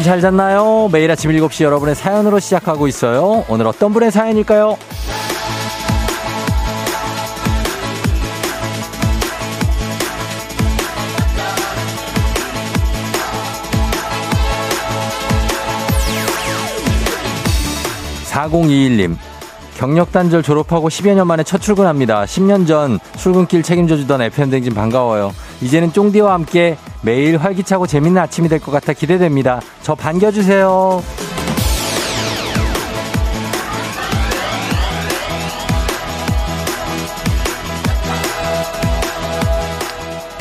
여러분 잘 잤나요? 매일 아침 7시 여러분의 사연으로 시작하고 있어요. 오늘 어떤 분의 사연일까요? 4021님. 경력 단절 졸업하고 10여 년 만에 첫 출근합니다. 10년 전 출근길 책임져 주던 FM댕진 반가워요. 이제는 쫑디와 함께 매일 활기차고 재밌는 아침이 될 것 같아 기대됩니다. 저 반겨주세요.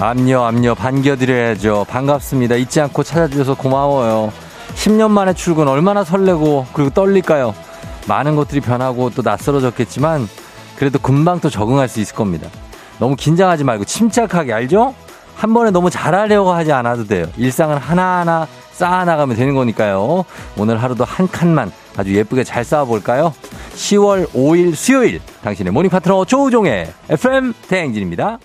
암요, 암요, 반겨드려야죠. 반갑습니다. 잊지 않고 찾아주셔서 고마워요. 10년 만에 출근 얼마나 설레고, 그리고 떨릴까요? 많은 것들이 변하고 또 낯설어졌겠지만, 그래도 금방 또 적응할 수 있을 겁니다. 너무 긴장하지 말고 침착하게, 알죠? 한 번에 너무 잘하려고 하지 않아도 돼요. 일상은 하나하나 쌓아나가면 되는 거니까요. 오늘 하루도 한 칸만 아주 예쁘게 잘 쌓아볼까요? 10월 5일 수요일 당신의 모닝 파트너 조우종의 FM 대행진입니다.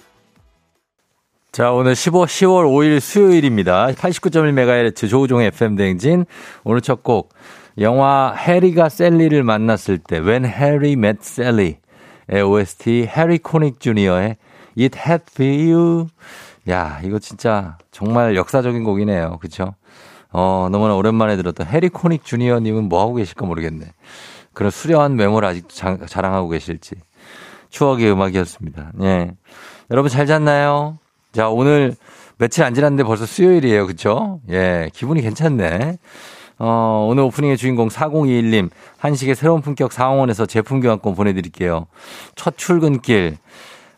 자, 오늘 15, 10월 5일 수요일입니다. 89.1MHz 조우종의 FM 대행진. 오늘 첫 곡. 영화 해리가 셀리를 만났을 때 When Harry Met Sally의 OST 해리 코닉 주니어의 It Had Be You 야, 이거 진짜 정말 역사적인 곡이네요. 그쵸? 어, 너무나 오랜만에 들었던 해리 코닉 주니어님은 뭐 하고 계실까 모르겠네. 그런 수려한 메모를 아직도 자, 자랑하고 계실지. 추억의 음악이었습니다. 예. 여러분 잘 잤나요? 자, 오늘 며칠 안 지났는데 벌써 수요일이에요. 그쵸? 예, 기분이 괜찮네. 어, 오늘 오프닝의 주인공 4021님, 한식의 새로운 품격 상원에서 제품 교환권 보내드릴게요. 첫 출근길.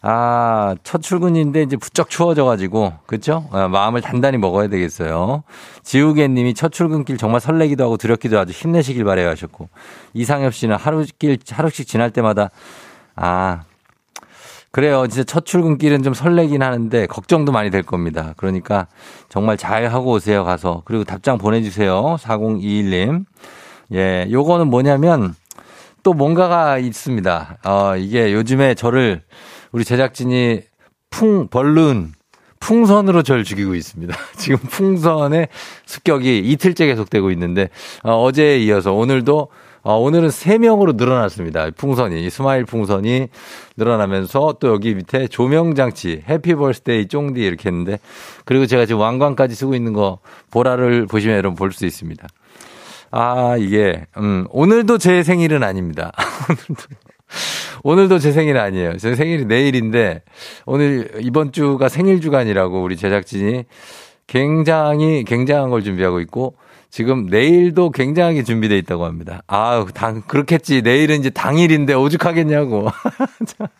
아, 첫 출근인데 이제 부쩍 추워져가지고, 그쵸? 아, 마음을 단단히 먹어야 되겠어요. 지우개 님이 첫 출근길 정말 설레기도 하고 두렵기도 아주 힘내시길 바래요 하셨고, 이상엽 씨는 하루길, 하루씩 지날 때마다, 아, 그래요. 진짜 첫 출근길은 좀 설레긴 하는데, 걱정도 많이 될 겁니다. 그러니까 정말 잘 하고 오세요, 가서. 그리고 답장 보내주세요. 4021님. 예, 요거는 뭐냐면, 또 뭔가가 있습니다. 어, 이게 요즘에 저를 우리 제작진이 풍, balloon, 풍선으로 저를 죽이고 있습니다. 지금 풍선의 습격이 이틀째 계속되고 있는데, 어제에 이어서 오늘도 어, 오늘은 3명으로 늘어났습니다. 풍선이, smile 풍선이 늘어나면서 또 여기 밑에 조명장치, happy birthday 쫑디 이렇게 했는데, 그리고 제가 지금 왕관까지 쓰고 있는 거, 보라를 보시면 여러분 볼 수 있습니다. 아, 이게, 음, 오늘도 제 생일은 아닙니다. 오늘도. 제 생일 아니에요. 제 생일이 내일인데 오늘 이번 주가 생일 주간이라고 우리 제작진이 굉장히 굉장한 걸 준비하고 있고 지금 내일도 굉장하게 준비되어 있다고 합니다. 아우, 당, 그렇겠지. 내일은 이제 당일인데 오죽하겠냐고.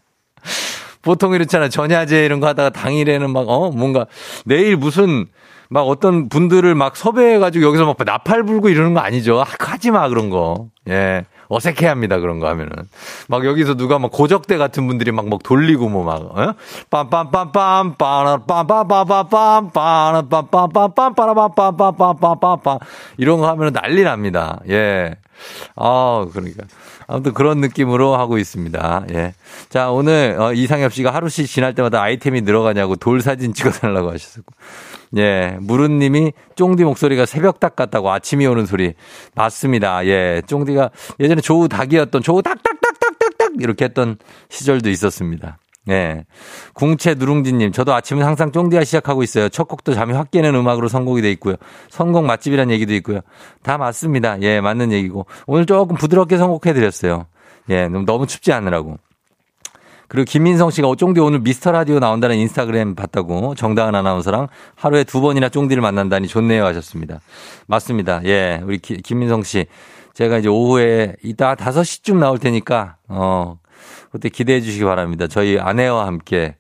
보통 이렇잖아. 전야제 이런 거 하다가 당일에는 막, 어, 뭔가 내일 무슨 막 어떤 분들을 막 섭외해가지고 여기서 막 나팔 불고 이러는 거 아니죠. 하지 마, 그런 거. 예. 어색해 합니다. 그런 거 하면은. 막 여기서 누가 막 고적대 같은 분들이 막, 막 돌리고 뭐 막, 어? 빰빰빰빰, 빠라, 빰빰빰빰빰, 빠라, 빰빰빰빰, 빠라, 빰빰빰빰빰빰빰. 이런 거 하면은 난리 납니다. 예. 아, 그러니까. 아무튼 그런 느낌으로 하고 있습니다. 예. 자, 오늘 어, 이상엽 씨가 하루씩 지날 때마다 아이템이 늘어가냐고 돌 사진 찍어달라고 하셨고. 예, 무른님이 쫑디 목소리가 새벽 닭 같다고 아침이 오는 소리. 맞습니다. 예, 쫑디가 예전에 조우 닭이었던 조우 닭닭닭닭닭닭 이렇게 했던 시절도 있었습니다. 예. 궁채 누룽지님, 저도 아침은 항상 쫑디와 시작하고 있어요. 첫 곡도 잠이 확 깨는 음악으로 선곡이 돼 있고요. 선곡 맛집이란 얘기도 있고요. 다 맞습니다. 예, 맞는 얘기고. 오늘 조금 부드럽게 선곡해드렸어요. 예, 너무 춥지 않으라고. 그리고 김민성 씨가 쫑디 오늘 미스터 라디오 나온다는 인스타그램 봤다고 정다은 아나운서랑 하루에 두 번이나 쫑디를 만난다니 좋네요 하셨습니다. 맞습니다. 예, 우리 기, 김민성 씨. 제가 이제 오후에 이따 5시쯤 나올 테니까, 어, 그때 기대해 주시기 바랍니다. 저희 아내와 함께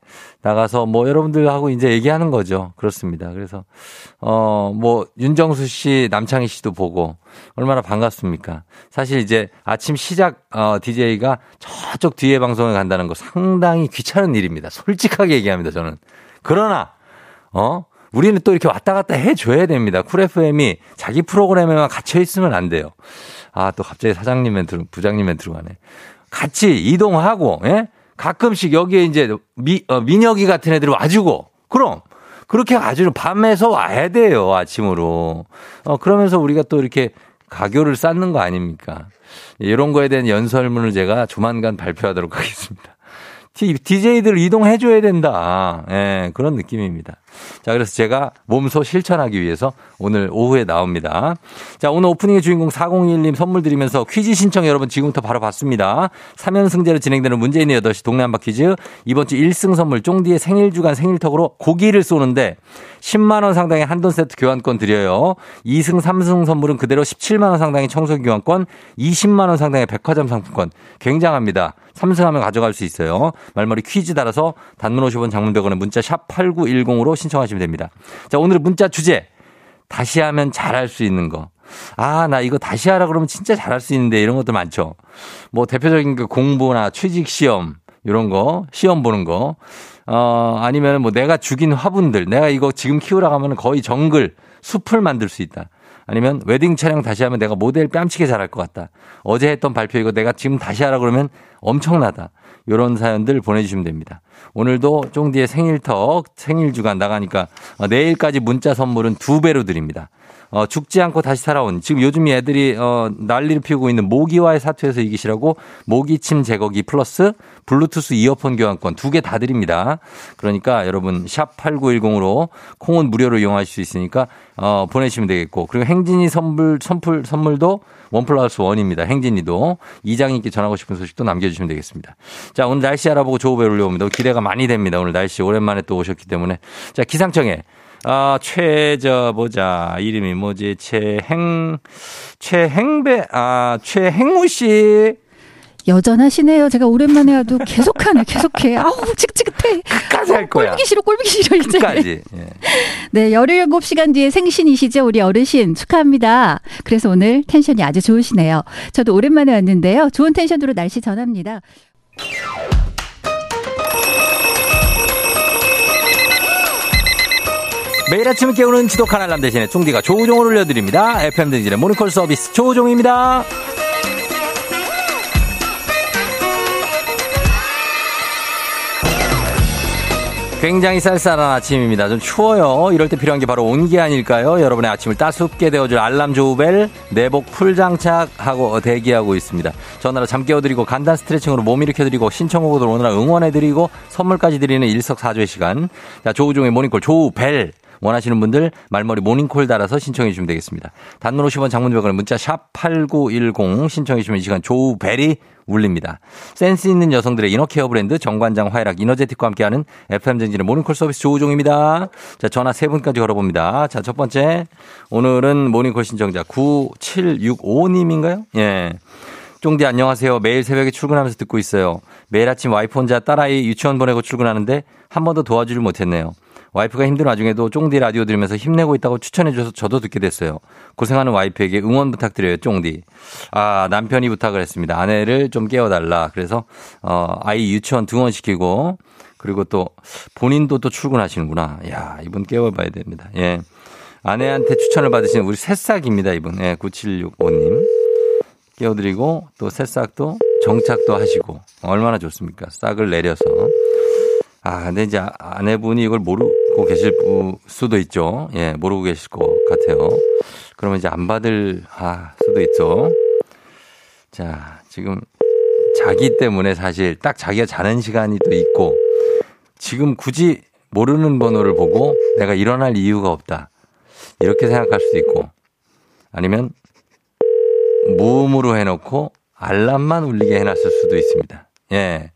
나가서 뭐 여러분들하고 이제 얘기하는 거죠. 그렇습니다. 그래서 어 뭐 윤정수 씨, 남창희 씨도 보고 얼마나 반갑습니까? 사실 이제 아침 시작 어 DJ가 저쪽 뒤에 방송에 간다는 거 상당히 귀찮은 일입니다. 솔직하게 얘기합니다, 저는. 그러나 어 우리는 또 이렇게 왔다 갔다 해줘야 됩니다. 쿨 FM이 자기 프로그램에만 갇혀 있으면 안 돼요. 아, 또 갑자기 사장님 멘트, 부장님 멘트로 가네. 같이 이동하고, 예? 가끔씩 여기에 이제 미, 어, 민혁이 같은 애들이 와주고, 그럼 그렇게 아주 밤에서 와야 돼요, 아침으로. 어, 그러면서 우리가 또 이렇게 가교를 쌓는 거 아닙니까? 이런 거에 대한 연설문을 제가 조만간 발표하도록 하겠습니다. DJ들 이동해줘야 된다. 예, 그런 느낌입니다. 자, 그래서 제가 몸소 실천하기 위해서 오늘 오후에 나옵니다. 자, 오늘 오프닝의 주인공 4021님 선물 드리면서 퀴즈 신청 여러분 지금부터 바로 받습니다. 3연승제로 진행되는 문재인의 8시 동네 한바 퀴즈. 이번 주 1승 선물 쫑디의 생일 주간 생일턱으로 고기를 쏘는데 10만원 상당의 한돈 세트 교환권 드려요. 2승, 3승 선물은 그대로 17만원 상당의 청소기 교환권, 20만원 상당의 백화점 상품권. 굉장합니다. 3승하면 가져갈 수 있어요. 말머리 퀴즈 달아서 단문 50원 장문 100원에 문자 샵 8910으로 신청하시면 됩니다. 자, 오늘의 문자 주제. 다시 하면 잘할 수 있는 거. 아, 나 이거 다시 하라 그러면 진짜 잘할 수 있는데 이런 것들 많죠. 뭐 대표적인 그 공부나 취직 시험 이런 거, 시험 보는 거. 어, 아니면 뭐 내가 죽인 화분들, 내가 이거 지금 키우라 가면 거의 정글, 숲을 만들 수 있다. 아니면 웨딩 촬영 다시 하면 내가 모델 뺨치게 잘할 것 같다. 어제 했던 발표 이거 내가 지금 다시 하라 그러면 엄청나다. 이런 사연들 보내주시면 됩니다. 오늘도 쫑디의 생일턱 생일 주간 나가니까 어, 내일까지 문자 선물은 두 배로 드립니다. 어, 죽지 않고 다시 살아온 지금 요즘 애들이 어, 난리를 피우고 있는 모기와의 사투에서 이기시라고 모기침 제거기 플러스 블루투스 이어폰 교환권 두 개 다 드립니다. 그러니까 여러분 샵 8910으로 콩은 무료로 이용하실 수 있으니까 어, 보내시면 되겠고 그리고 행진이 선물 선풀 선물도 원 플러스 원입니다. 행진이도 이장님께 전하고 싶은 소식도 남겨주시면 되겠습니다. 자 오늘 날씨 알아보고 조우배 올려옵니다. 기대가 많이 됩니다. 오늘 날씨 오랜만에 또 오셨기 때문에 자 기상청에 아, 최저 보자. 이름이 뭐지? 최행 최행배 아, 최행우 씨. 여전하시네요. 제가 오랜만에 와도 계속하네, 계속해. 아우, 지긋지긋해. 끝까지 할 거야. 꼴보기 싫어, 꼴보기 싫어, 이제. 끝까지. 예. 네, 17시간 뒤에 생신이시죠? 우리 어르신. 축하합니다. 그래서 오늘 텐션이 아주 좋으시네요. 저도 오랜만에 왔는데요. 좋은 텐션으로 날씨 전합니다. 매일 아침 깨우는 지독한 알람 대신에 쫑디가 조우종을 올려드립니다. FM 댕진의 모니콜 서비스 조우종입니다. 굉장히 쌀쌀한 아침입니다. 좀 추워요. 이럴 때 필요한 게 바로 온기 아닐까요? 여러분의 아침을 따숩게 데워줄 알람 조우벨 내복 풀 장착하고 대기하고 있습니다. 전화로 잠 깨워드리고 간단 스트레칭으로 몸 일으켜드리고 신청곡으로 오늘 하루 응원해드리고 선물까지 드리는 일석사조의 시간. 자, 조우종의 모닝콜 조우벨. 원하시는 분들 말머리 모닝콜 달아서 신청해 주시면 되겠습니다. 단문 50원 장문 100원 문자 샵 8910 신청해 주시면 이 시간 조우벨이 울립니다. 센스 있는 여성들의 inner care 브랜드 정관장 화이락 이너제틱과 함께하는 FM대행진의 모닝콜 서비스 조우종입니다. 자, 전화 세 분까지 걸어봅니다. 자, 첫 번째. 오늘은 모닝콜 신청자 9765님인가요? 예. 쫑디 안녕하세요. 매일 새벽에 출근하면서 듣고 있어요. 매일 아침 와이프 혼자 딸아이 유치원 보내고 출근하는데 한 번도 도와주질 못했네요. 와이프가 힘든 와중에도 쫑디 라디오 들으면서 힘내고 있다고 추천해줘서 저도 듣게 됐어요. 고생하는 와이프에게 응원 부탁드려요, 쫑디. 아, 남편이 부탁을 했습니다. 아내를 좀 깨워달라. 그래서, 어, 아이 유치원 등원시키고, 그리고 또 본인도 또 출근하시는구나. 야, 이분 깨워봐야 됩니다. 예. 아내한테 추천을 받으신 우리 새싹입니다, 이분. 예, 9765님. 깨워드리고, 또 새싹도 정착도 하시고, 얼마나 좋습니까? 싹을 내려서. 아, 근데 이제 아내분이 이걸 모르고 계실 수도 있죠. 예, 모르고 계실 것 같아요. 그러면 이제 안 받을, 아, 수도 있죠. 자, 지금 자기 때문에 사실 딱 자기가 자는 시간이 또 있고 지금 굳이 모르는 번호를 보고 내가 일어날 이유가 없다. 이렇게 생각할 수도 있고 아니면 무음으로 해놓고 알람만 울리게 해놨을 수도 있습니다. 예.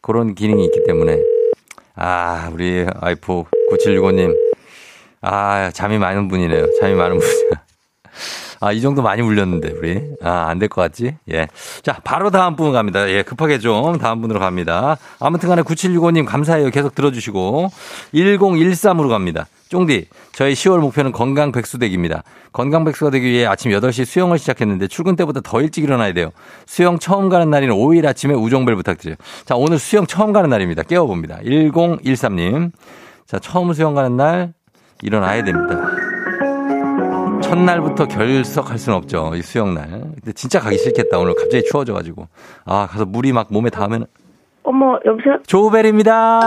그런 기능이 있기 때문에 아, 우리 아이프 9765님. 아, 잠이 많은 분이네요. 잠이 많은 분이야. 아, 이 정도 많이 울렸는데, 우리. 아, 안 될 것 같지? 예. 자, 바로 다음 분 갑니다. 예, 급하게 좀 다음 분으로 갑니다. 아무튼 간에 9765님 감사해요. 계속 들어주시고. 1013으로 갑니다. 쫑디, 저희 10월 목표는 건강 백수되기입니다. 건강 백수가 되기 위해 아침 8시 수영을 시작했는데 출근 때보다 더 일찍 일어나야 돼요. 수영 처음 가는 날인 5일 아침에 우정벨 부탁드려요. 자, 오늘 수영 처음 가는 날입니다. 깨워봅니다. 1013님. 자, 처음 수영 가는 날 일어나야 됩니다. 첫날부터 결석할 수는 없죠. 이 수영날. 근데 진짜 가기 싫겠다. 오늘 갑자기 추워져가지고. 아, 가서 물이 막 몸에 닿으면. 어머, 여보세요? 조우벨입니다.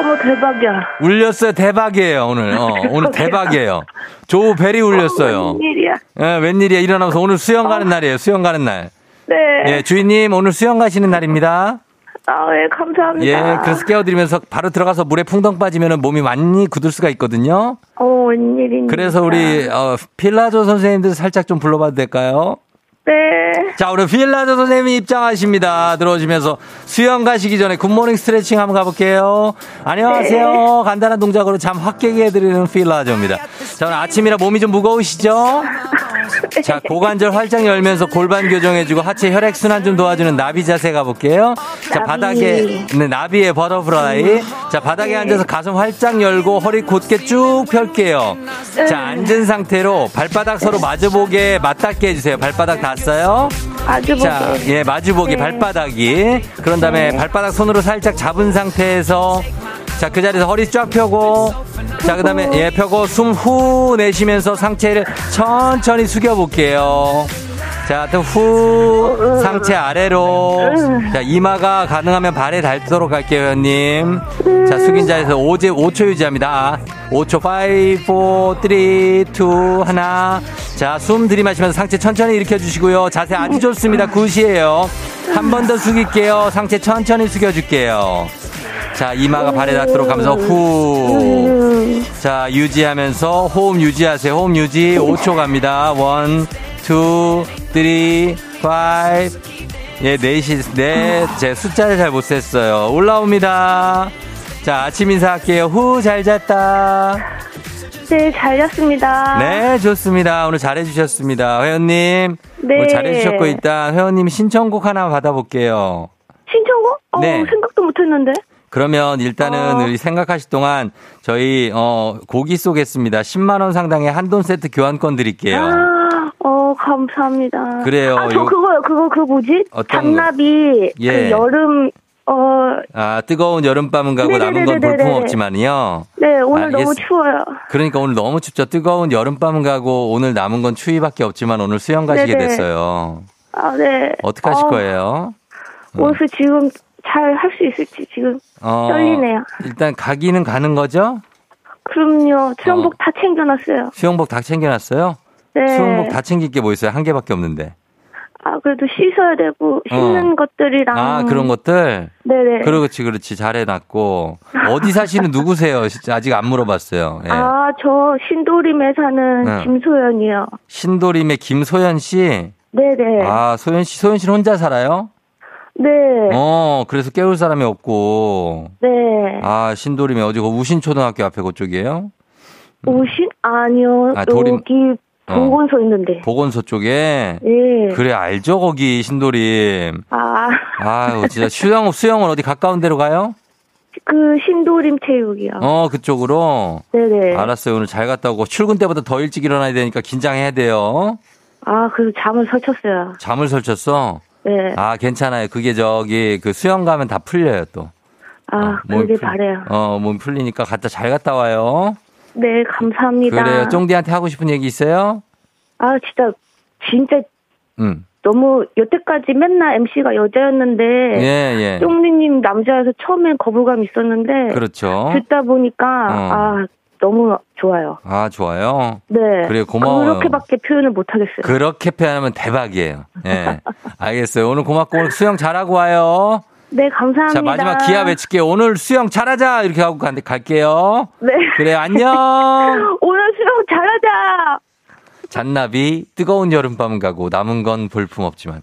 어머 대박이야. 울렸어요. 대박이에요, 오늘. 어, 오늘 대박이에요. 조벨이 울렸어요. 웬일이야. 예, 웬일이야. 일어나서 오늘 수영 가는 날이에요. 수영 가는 날. 네. 예, 주인님 오늘 수영 가시는 날입니다. 아, 예, 감사합니다. 예, 그래서 깨워드리면서 바로 들어가서 물에 풍덩 빠지면 몸이 많이 굳을 수가 있거든요. 어, 웬일입니까? 그래서 우리 어, 필라조 선생님들 살짝 좀 불러봐도 될까요? 네. 자, 우리 필라조 선생님이 입장하십니다. 들어오시면서 수영 가시기 전에 굿모닝 스트레칭 한번 가볼게요. 안녕하세요. 간단한 동작으로 잠 확 깨게 해드리는 필라조입니다. 자, 오늘 아침이라 몸이 좀 무거우시죠? 자, 고관절 활짝 열면서 골반 교정해주고 하체 혈액순환 좀 도와주는 나비 자세 가볼게요. 자, 나비. 바닥에, 네, 나비의 버터프라이. 자, 바닥에 앉아서 가슴 활짝 열고 허리 곧게 쭉 펼게요. 자, 앉은 상태로 발바닥 서로 마주보게 맞닿게 해주세요. 발바닥 닿 았어요? 아주 보게. 자, 예, 마주보기 네. 발바닥이. 그런 다음에 발바닥 손으로 살짝 잡은 상태에서 자, 그 자리에서 허리 쫙 펴고 자, 그 다음에 예, 펴고 숨 후 내쉬면서 상체를 천천히 숙여 볼게요. 자, 또 후 상체 아래로 자, 이마가 가능하면 발에 닿도록 할게요, 회원님. 자, 숙인 자에서 5제 5초 유지합니다. 5초 5 4 3 2 1 자, 숨 들이마시면서 상체 천천히 일으켜 주시고요. 자세 아주 좋습니다. 굿이에요. 한 번 더 숙일게요. 상체 천천히 숙여 줄게요. 자, 이마가 발에 닿도록 하면서 후. 자, 유지하면서 호흡 유지하세요. 호흡 유지 5초 갑니다. 1, 2, 3, 5. 예, 넷이, 넷. 제 숫자를 잘 못 셌어요. 올라옵니다. 자, 아침 인사할게요. 후, 잘 잤다. 네, 잘 잤습니다. 네, 좋습니다. 오늘 잘해주셨습니다. 회원님. 네. 오늘 잘해주셨고, 일단 회원님 신청곡 하나 받아볼게요. 신청곡? 어, 네. 생각도 못 했는데. 그러면 일단은 어. 우리 생각하실 동안 저희 어 고기 쏘겠습니다. 10만 원 상당의 한돈 세트 교환권 드릴게요. 아, 어, 감사합니다. 그래요. 아, 저 요- 그거, 그거, 그 뭐지? 잔나비, 예. 그 여름, 어, 아, 뜨거운 여름밤은 가고 남은 건. 볼품 없지만요. 네, 오늘 알겠- 너무 추워요. 그러니까 오늘 너무 춥죠. 뜨거운 여름밤은 가고 오늘 남은 건 추위밖에 없지만 오늘 수영 가시게 네네. 됐어요. 아, 네. 어떻게 하실 어, 거예요? 옷을 지금 잘 할 수 있을지 지금 어, 떨리네요. 일단 가기는 가는 거죠? 그럼요. 수영복 어. 다 챙겨놨어요. 수영복 다 챙겨놨어요? 네. 수영복 다 챙길 게 뭐 있어요? 한 개밖에 없는데. 아, 그래도 씻어야 되고, 씻는 것들이랑. 아, 그런 것들? 네네. 그렇지, 그렇지. 잘해놨고. 어디 사시는 누구세요? 진짜 아직 안 물어봤어요. 예. 아, 저 신도림에 사는 네. 김소연이요. 신도림의 김소연 씨. 네네. 아, 소연 씨, 소연 씨는 혼자 살아요? 네. 어, 그래서 깨울 사람이 없고. 네. 아, 신도림에 어디 그 우신초등학교 앞에 그쪽이에요? 오신? 아니요. 아, 도림- 여기 어. 보건소 있는데. 보건소 쪽에. 예. 그래, 알죠, 거기 신도림. 아, 아유, 진짜 수영, 수영은 어디 가까운 데로 가요? 그 신도림 체육이요. 어, 그쪽으로. 네네. 알았어요. 오늘 잘 갔다 오고. 출근 때보다 더 일찍 일어나야 되니까 긴장해야 돼요. 아, 그래서 잠을 설쳤어요. 잠을 설쳤어? 네. 아, 괜찮아요. 그게 저기 그 수영 가면 다 풀려요, 또. 아, 그러길 풀- 바래요. 어, 몸 풀리니까 갔다 잘 갔다 와요. 네, 감사합니다. 그래요. 쫑디한테 하고 싶은 얘기 있어요? 아, 진짜, 진짜 응. 너무 여태까지 맨날 MC가 여자였는데 예, 예. 쫑리님 남자여서 처음엔 거부감이 있었는데 그렇죠. 듣다 보니까 어. 아 너무 좋아요. 아, 좋아요. 네. 그래요, 고마워요. 그렇게밖에 표현을 못 하겠어요. 그렇게 표현하면 대박이에요. 예. 알겠어요. 오늘 고맙고 오늘 수영 잘하고 와요. 네, 감사합니다. 자, 마지막 기합 외칠게요. 오늘 수영 잘하자! 이렇게 하고 가- 갈게요. 네. 그래, 안녕! 오늘 수영 잘하자. 잔나비, 뜨거운 여름밤 가고 남은 건 볼품 없지만.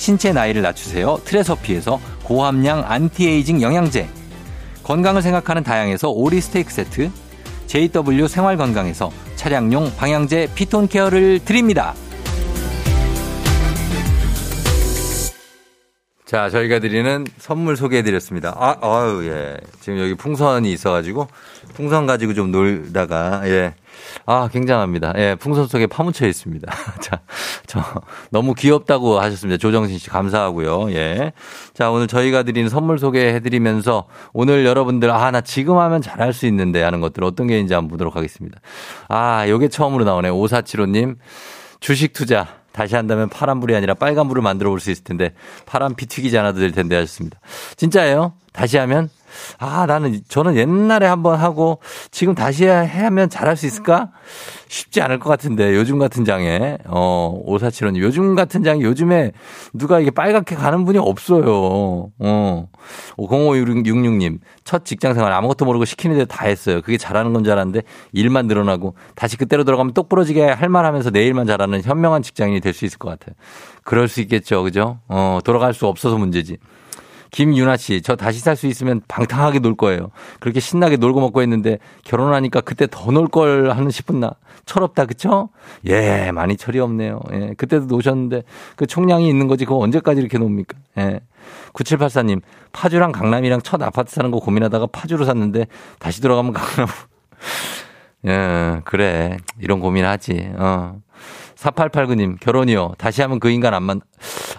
신체 나이를 낮추세요. 트레서피에서 고함량 안티에이징 영양제. 건강을 생각하는 다양에서 오리 스테이크 세트. JW 생활건강에서 차량용 방향제 피톤 케어를 드립니다. 자, 저희가 드리는 선물 소개해 드렸습니다. 아, 아유, 예. 지금 여기 풍선이 있어가지고, 풍선 가지고 좀 놀다가, 예. 아, 굉장합니다. 예, 풍선 속에 파묻혀 있습니다. 자, 저, 너무 귀엽다고 하셨습니다. 조정신 씨 감사하고요. 예. 자, 오늘 저희가 드리는 선물 소개해 드리면서, 오늘 여러분들, 아, 나 지금 하면 잘할 수 있는데 하는 것들 어떤 게 있는지 한번 보도록 하겠습니다. 아, 요게 처음으로 나오네. 5475님. 주식 투자. 다시 한다면 파란불이 아니라 빨간불을 만들어 볼 수 있을 텐데 파란 피 튀기지 않아도 될 텐데 하셨습니다. 진짜예요? 다시 하면 아, 나는, 저는 옛날에 한번 하고 지금 다시 하면 잘할 수 있을까? 쉽지 않을 것 같은데, 요즘 같은 장에, 어, 5475님. 요즘 같은 장에 요즘에 누가 이게 빨갛게 가는 분이 없어요. 어. 0566님. 첫 직장 생활 아무것도 모르고 시키는 대로 다 했어요. 그게 잘하는 건 줄 알았는데 일만 늘어나고 다시 그때로 돌아가면 똑부러지게 할 말 하면서 내일만 잘하는 현명한 직장인이 될 수 있을 것 같아요. 그럴 수 있겠죠. 그죠? 어, 돌아갈 수 없어서 문제지. 김윤아 씨, 저 다시 살 수 있으면 방탕하게 놀 거예요. 그렇게 신나게 놀고 먹고 했는데 결혼하니까 그때 더 놀 걸 하는 싶은 나. 철없다, 그쵸? 예, 많이 철이 없네요. 예, 그때도 노셨는데 그 총량이 있는 거지 그거 언제까지 이렇게 놉니까? 예. 9784님, 파주랑 강남이랑 첫 아파트 사는 거 고민하다가 파주로 샀는데 다시 들어가면 강남. 예, 그래. 이런 고민하지. 어. 4889님, 결혼이요. 다시 하면 그 인간 안 만,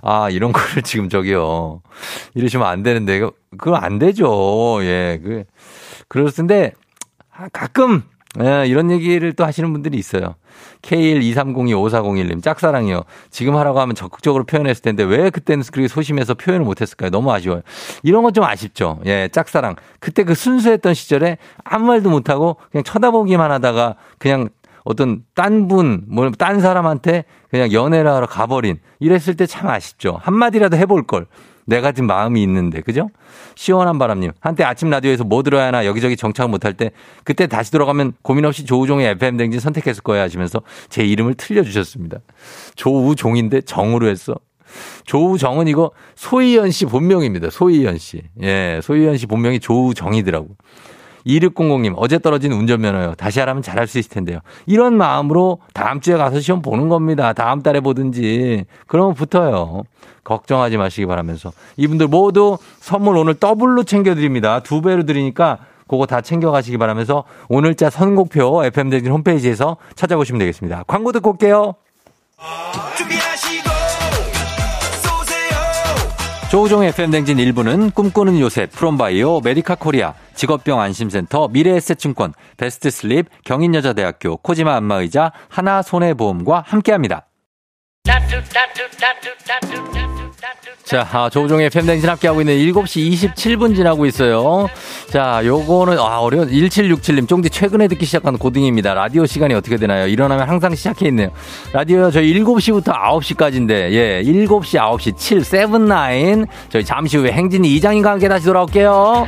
아, 이런 거를 지금 저기요. 이러시면 안 되는데, 그거 안 되죠. 예, 그, 그럴 텐데, 아, 가끔, 예, 이런 얘기를 또 하시는 분들이 있어요. K123025401님, 짝사랑이요. 지금 하라고 하면 적극적으로 표현했을 텐데, 왜 그때는 그렇게 소심해서 표현을 못했을까요? 너무 아쉬워요. 이런 건 좀 아쉽죠. 예, 짝사랑. 그때 그 순수했던 시절에 아무 말도 못하고, 그냥 쳐다보기만 하다가, 그냥 어떤 딴 분, 뭐, 딴 사람한테 그냥 연애를 하러 가버린 이랬을 때 참 아쉽죠. 한마디라도 해볼 걸. 내가 지금 마음이 있는데, 그죠? 시원한 바람님. 한때 아침 라디오에서 뭐 들어야 하나 여기저기 정착 못할 때, 그때 다시 돌아가면 고민 없이 조우종의 FM댕진 선택했을 거야 하시면서 제 이름을 틀려주셨습니다. 조우종인데 정으로 했어. 조우정은 이거 소희연 씨 본명입니다. 소희연 씨. 예, 소희연 씨 본명이 조우정이더라고. 2600님, 어제 떨어진 운전면허요. 다시 하라면 잘할 수 있을 텐데요. 이런 마음으로 다음 주에 가서 시험 보는 겁니다. 다음 달에 보든지. 그러면 붙어요. 걱정하지 마시기 바라면서. 이분들 모두 선물 오늘 더블로 챙겨드립니다. 두 배로 드리니까 그거 다 챙겨가시기 바라면서 오늘자 선곡표 FM대행진 홈페이지에서 찾아보시면 되겠습니다. 광고 듣고 올게요. 준 조우종 FM대행진 1부는 꿈꾸는 요셉, 프롬바이오, 메디카 코리아, 직업병 안심센터, 미래에셋증권, 베스트슬립, 경인여자대학교, 코지마 안마의자, 하나손해보험과 함께합니다. 자, 아, 조우종의 팬댕진 함께하고 있는 7시 27분 지나고 있어요. 자, 요거는, 아, 어려운, 1767님, 쫑디 최근에 듣기 시작한 고등입니다. 라디오 시간이 어떻게 되나요? 일어나면 항상 시작해 있네요. 라디오 저희 7시부터 9시까지인데, 예, 7시, 9시, 7, 7, 9. 저희 잠시 후에 행진이 이장인과 함께 다시 돌아올게요.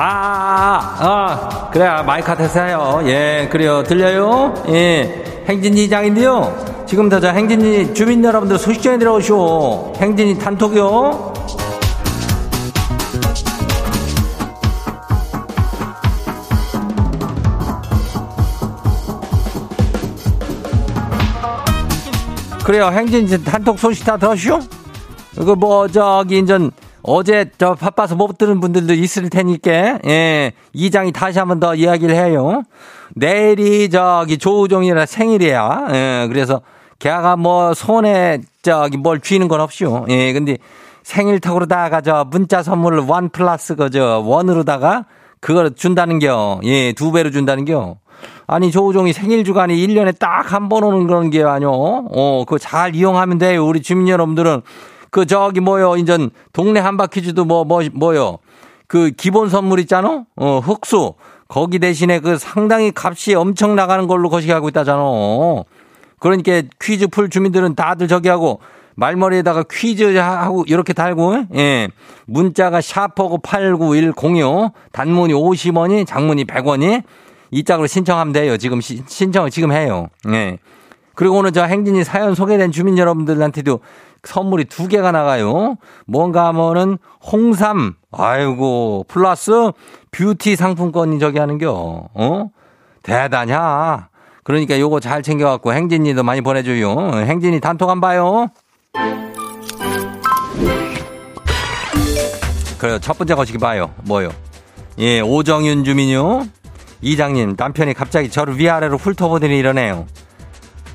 아, 아, 그래, 마이크 테스요 예, 그래요. 들려요? 예, 행진이장인데요. 지금부터 저 행진이 주민 여러분들 소식 전해 들어오시오. 행진이 단톡요. 그래요. 행진 단톡 소식 다 들었슈? 이거 뭐 저기 인전 어제 저 바빠서 못 들은 분들도 있을 테니까 예 이장이 다시 한번 더 이야기를 해요. 내일이 저기 조우종이라 생일이야. 예 그래서 걔가 뭐 손에 저기 뭘 쥐는 건 없이요. 예 근데 생일 턱으로다가 저 문자 선물을 원 플러스 그저 원으로다가 그걸 준다는겨. 예 두 배로 준다는겨. 아니 조우종이 생일 주간이 1년에 딱 한 번 오는 그런 게 아니요. 어 그거 잘 이용하면 돼요. 우리 주민 여러분들은 그 저기 뭐요? 인전 동네 한바퀴즈도 뭐 뭐 뭐, 요그 기본 선물 있잖아? 어 흑수. 거기 대신에 그 상당히 값이 엄청 나가는 걸로 거시기 하고 있다잖아. 그러니까 퀴즈 풀 주민들은 다들 저기 하고 말머리에다가 퀴즈 하고 이렇게 달고 예. 문자가 샤퍼고 89106 단문이 50원이 장문이 100원이 이 짝으로 신청하면 돼요. 지금 시, 신청을 지금 해요. 예. 그리고 오늘 저 행진이 사연 소개된 주민 여러분들한테도 선물이 두 개가 나가요. 뭔가 하면은 홍삼, 아이고, 플러스 뷰티 상품권이 저기 하는겨. 어? 대단하. 그러니까 요거 잘 챙겨갖고 행진이도 많이 보내줘요. 행진이 단톡 안 봐요. 그래요. 첫 번째 거시기 봐요. 뭐요? 예, 오정윤 주민요. 이장님, 남편이 갑자기 저를 위아래로 훑어보더니 이러네요.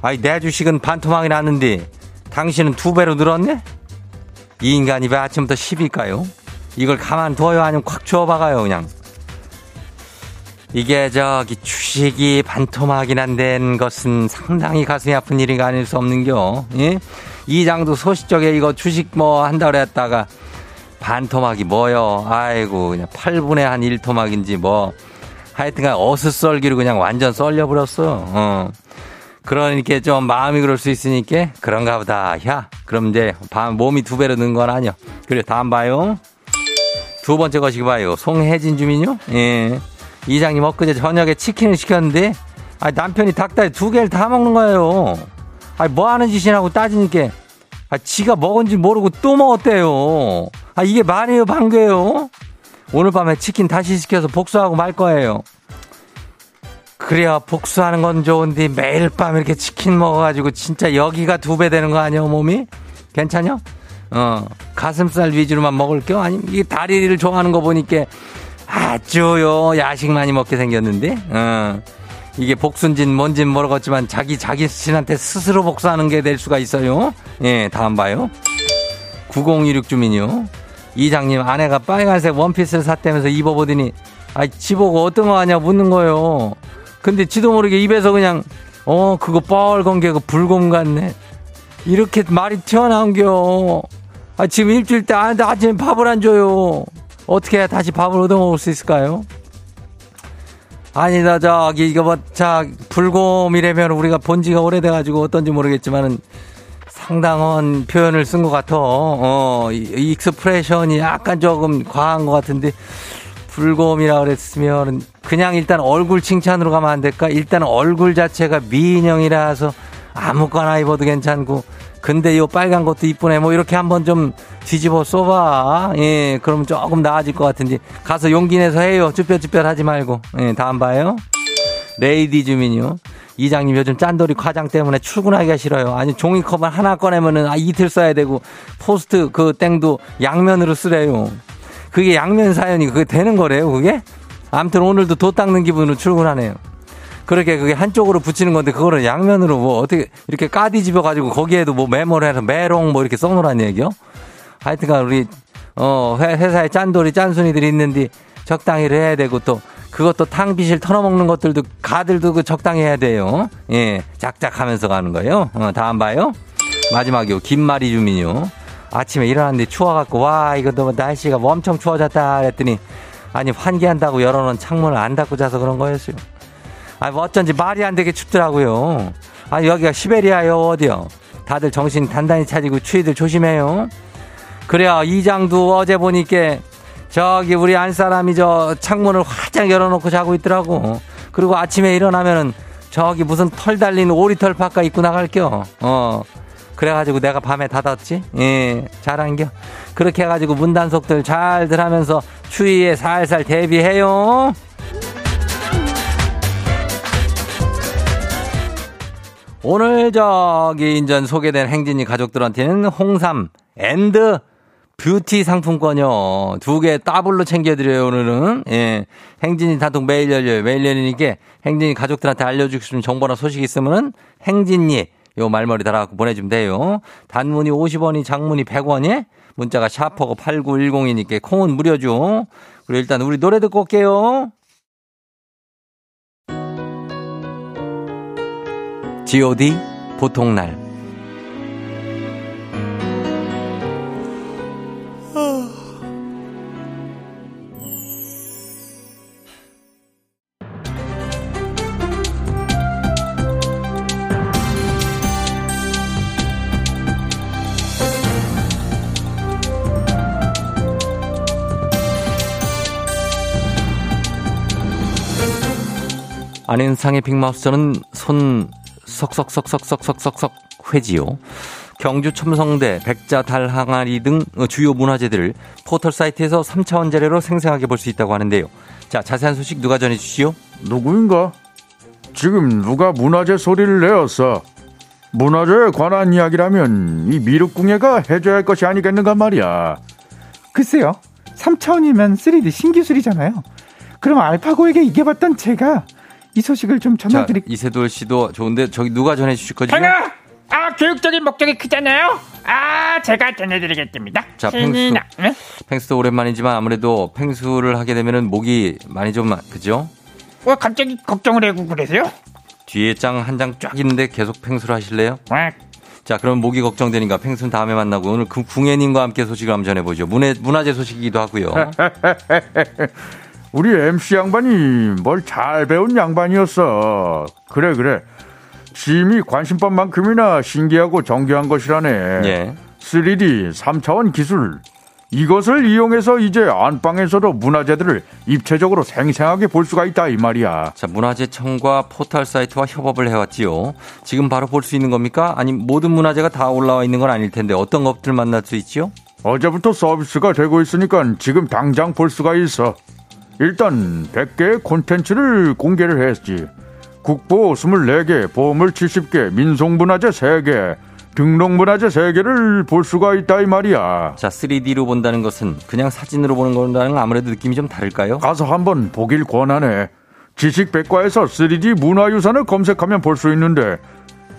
아이, 내 주식은 반토막이 났는데 당신은 두 배로 늘었네? 이 인간이 왜 아침부터 10일까요? 이걸 가만둬요? 아니면 콱 주워박아요, 그냥? 이게 저기 주식이 반토막이 난된 것은 상당히 가슴이 아픈 일이 아닐 수 없는겨. 예? 이장도 소식적에 이거 주식 뭐 한다 그랬다가 반토막이 뭐요? 아이고 그냥 8분의 한 1토막인지 뭐 하여튼간 어슷썰기로 그냥 완전 썰려버렸어. 어. 그러니까 좀 마음이 그럴 수 있으니까 그런가 보다. 야, 그럼 이제 몸이 두 배로 는 건 아니야. 그래, 다음 봐요. 두 번째 것이 봐요. 송혜진 주민요? 예. 이장님 엊그제 저녁에 치킨을 시켰는데 아 남편이 닭다리 두 개를 다 먹는 거예요. 아 뭐 하는 짓이냐고 따지니까 아 지가 먹은지 모르고 또 먹었대요. 아 이게 말이에요, 방귀예요? 오늘 밤에 치킨 다시 시켜서 복수하고 말 거예요. 그래야 복수하는 건 좋은데 매일 밤 이렇게 치킨 먹어가지고 진짜 여기가 두 배 되는 거 아니야 몸이? 괜찮냐? 어 가슴살 위주로만 먹을게요. 아니면 이 다리를 좋아하는 거 보니까 아주요 야식 많이 먹게 생겼는데. 어 이게 복순진 뭔진 모르겠지만 자기 자기 신한테 스스로 복수하는 게 될 수가 있어요. 예 다음 봐요. 9026 주민요. 이장님 아내가 빨간색 원피스를 샀다면서 입어보더니 아 지보고 어떤 거 하냐 묻는 거예요. 근데 지도 모르게 입에서 그냥 어 그거 빨간 게그 불곰 같네. 이렇게 말이 튀어나온겨. 아 지금 일주일 때 아는데 아침에 밥을 안 줘요. 어떻게 해야 다시 밥을 얻어먹을 수 있을까요? 아니다 저기 이거 뭐자 불곰이라면 우리가 본 지가 오래돼가지고 어떤지 모르겠지만은 상당한 표현을 쓴 것 같아. 어, expression이 약간 조금 과한 것 같은데 불곰이라 그랬으면 그냥 일단 얼굴 칭찬으로 가면 안 될까? 일단 얼굴 자체가 미인형이라서 아무거나 입어도 괜찮고 근데 요 빨간 것도 이쁘네. 뭐 이렇게 한번 좀 뒤집어 써봐. 예 그러면 조금 나아질 것 같은데 가서 용기 내서 해요. 쭈뼛쭈뼛 하지 말고. 예 다음 봐요. 레이디 주민요. 이장님 요즘 짠돌이 과장 때문에 출근하기가 싫어요. 아니 종이컵을 하나 꺼내면은 아 이틀 써야 되고 포스트 그 땡도 양면으로 쓰래요 그게 양면 사용이 그게 되는 거래요, 그게? 아무튼 오늘도 도 닦는 기분으로 출근하네요. 그렇게 그게 한쪽으로 붙이는 건데 그거를 양면으로 뭐 어떻게 이렇게 까디 집어 가지고 거기에도 뭐 메모를 해서 메롱 뭐 이렇게 써놓으란 얘기요? 하여튼간 우리 어 회사에 짠돌이 짠순이들이 있는데 적당히 해야 되고 또 그것도 탕비실 털어먹는 것들도 가들도 그 적당히 해야 돼요. 예, 작작하면서 가는 거예요. 어, 다음 봐요. 마지막이요. 김말이 주민요. 아침에 일어났는데 추워갖고 와 이거 너 날씨가 뭐 엄청 추워졌다 그랬더니 아니 환기한다고 열어놓은 창문을 안 닫고 자서 그런 거였어요. 아니 뭐 어쩐지 말이 안 되게 춥더라고요. 아니 여기가 시베리아요 어디요? 다들 정신 단단히 차리고 추위들 조심해요. 그래야 이장도 어제 보니까 저기 우리 안 사람이 저 창문을 활짝 열어놓고 자고 있더라고. 그리고 아침에 일어나면은 저기 무슨 털 달린 오리털 바까 입고 나갈겨. 어. 그래가지고 내가 밤에 닫았지. 예, 잘한겨. 그렇게 해가지고 문단속들 잘들 하면서 추위에 살살 대비해요. 오늘 저기 인전 소개된 행진이 가족들한테는 홍삼 앤드 뷰티 상품권요. 두 개 더블로 챙겨드려요, 오늘은. 예. 행진이 단톡 매일 열려요. 매일 열리니까 행진이 가족들한테 알려주고 싶은 정보나 소식 있으면은 행진이 요 말머리 달아갖고 보내주면 돼요. 단문이 50원이 장문이 100원이 문자가 샵하고 8910이니까 콩은 무료죠. 그리고 일단 우리 노래 듣고 올게요. G.O.D. 보통날 안현상의 빅마우스 저는 손 석석석석석석석 회지요. 경주 첨성대, 백자, 달, 항아리 등 주요 문화재들을 포털 사이트에서 3차원 자료로 생생하게 볼 수 있다고 하는데요. 자, 자세한 소식 누가 전해 주시오? 누구인가? 지금 누가 문화재 소리를 내었어? 문화재에 관한 이야기라면 이 미륵궁예가 해줘야 할 것이 아니겠는가 말이야. 글쎄요. 3차원이면 3D 신기술이잖아요. 그럼 알파고에게 이겨봤던 제가 이 소식을 좀 전해드릴. 자, 이세돌 씨도 좋은데 저기 누가 전해주실 거죠? 하나, 아 교육적인 목적이 크잖아요. 아 제가 전해드리겠습니다. 자, 펭수. 네? 펭수도 오랜만이지만 아무래도 펭수를 하게 되면은 목이 많이 좀 그죠? 왜 갑자기 걱정을 하고 그러세요? 뒤에 장 한 장 쫙 있는데 계속 펭수를 하실래요? 자, 그럼 목이 걱정되니까 펭수는 다음에 만나고 오늘 그 궁예님과 함께 소식을 한번 전해보죠. 문화, 문화재 소식이기도 하고요. 우리 MC 양반이 뭘 잘 배운 양반이었어. 그래, 그래. 짐이 관심법만큼이나 신기하고 정교한 것이라네. 예. 3D, 3차원 기술. 이것을 이용해서 이제 안방에서도 문화재들을 입체적으로 생생하게 볼 수가 있다 이 말이야. 자, 문화재청과 포털 사이트와 협업을 해왔지요. 지금 바로 볼 수 있는 겁니까? 아니 모든 문화재가 다 올라와 있는 건 아닐 텐데 어떤 것들 만날 수 있지요? 어제부터 서비스가 되고 있으니까 지금 당장 볼 수가 있어. 일단 100개의 콘텐츠를 공개를 했지. 국보 24개, 보물 70개, 민속문화재 3개, 등록문화재 3개를 볼 수가 있다 이 말이야. 자, 3D로 본다는 것은 그냥 사진으로 보는 거라는 아무래도 느낌이 좀 다를까요? 가서 한번 보길 권하네. 지식 백과에서 3D 문화유산을 검색하면 볼 수 있는데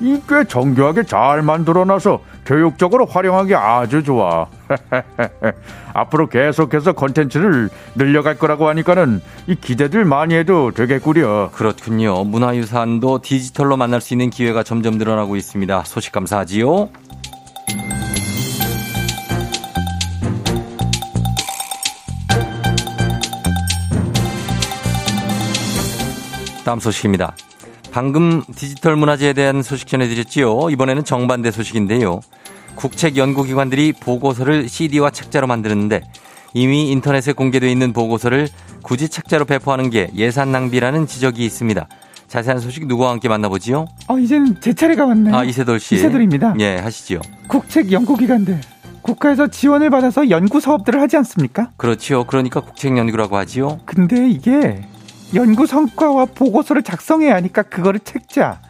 이 꽤 정교하게 잘 만들어놔서 교육적으로 활용하기 아주 좋아. 앞으로 계속해서 컨텐츠를 늘려갈 거라고 하니까는 이 기대들 많이 해도 되겠구려. 그렇군요. 문화유산도 디지털로 만날 수 있는 기회가 점점 늘어나고 있습니다. 소식 감사하지요. 다음 소식입니다. 방금 디지털 문화재에 대한 소식 전해드렸지요. 이번에는 정반대 소식인데요. 국책 연구기관들이 보고서를 CD와 책자로 만드는데 이미 인터넷에 공개되어 있는 보고서를 굳이 책자로 배포하는 게 예산 낭비라는 지적이 있습니다. 자세한 소식 누구와 함께 만나보지요? 어, 이제는 제 차례가 왔네요. 아, 이세돌 씨. 이세돌입니다. 예, 하시죠. 국책 연구기관들. 국가에서 지원을 받아서 연구 사업들을 하지 않습니까? 그렇지요. 그러니까 국책 연구라고 하지요. 근데 이게 연구 성과와 보고서를 작성해야 하니까 그거를 책자,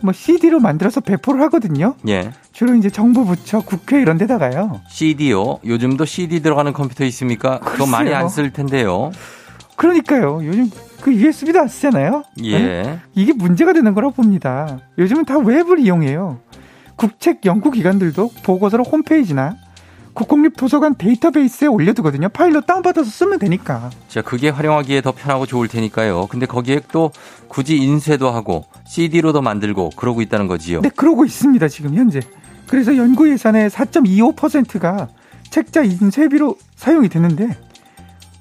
뭐 CD로 만들어서 배포를 하거든요. 예. 주로 이제 정부 부처, 국회 이런 데다가요. CD요. 요즘도 CD 들어가는 컴퓨터 있습니까? 그거 많이 글쎄요. 안쓸 텐데요. 그러니까요. 요즘 그 USB도 안 쓰잖아요. 예. 네? 이게 문제가 되는 거라고 봅니다. 요즘은 다 웹을 이용해요. 국책 연구 기관들도 보고서를 홈페이지나 국공립도서관 데이터베이스에 올려두거든요. 파일로 다운받아서 쓰면 되니까. 자, 그게 활용하기에 더 편하고 좋을 테니까요. 근데 거기에 또 굳이 인쇄도 하고 CD로도 만들고 그러고 있다는 거지요. 네, 그러고 있습니다. 지금 현재. 그래서 연구 예산의 4.25%가 책자 인쇄비로 사용이 되는데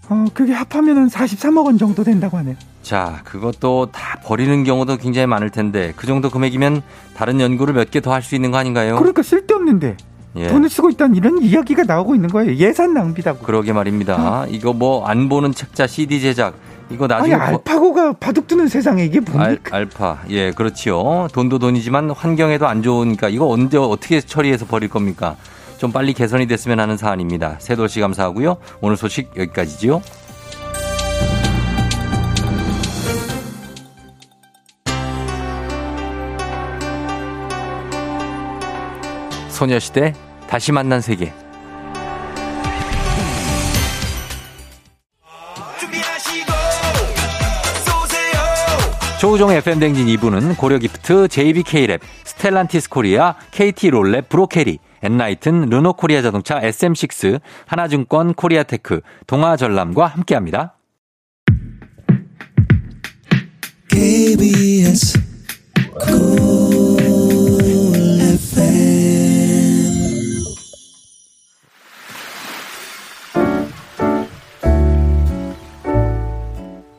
어, 그게 합하면 은 43억 원 정도 된다고 하네요. 자, 그것도 다 버리는 경우도 굉장히 많을 텐데 그 정도 금액이면 다른 연구를 몇 개 더 할 수 있는 거 아닌가요? 그러니까 쓸데없는데 예. 돈을 쓰고 있다는 이런 이야기가 나오고 있는 거예요. 예산 낭비다고. 그러게 말입니다. 이거 뭐 안 보는 책자 CD 제작 이거 나중에 아니 알파고가 바둑 두는 세상에 이게 뭡니까? 알, 알파. 예, 그렇지요. 돈도 돈이지만 환경에도 안 좋으니까 이거 언제 어떻게 처리해서 버릴 겁니까? 좀 빨리 개선이 됐으면 하는 사안입니다. 세돌씨 감사하고요. 오늘 소식 여기까지지요. 소녀시대 다시 만난 세계. 조우종 FM대행진 2부는 고려기프트, JBK랩, 스텔란티스 코리아, KT롤랩, 브로케리, 엔라이튼, 르노코리아 자동차, SM6, 하나증권, 코리아테크, 동아전람과 함께합니다. KBS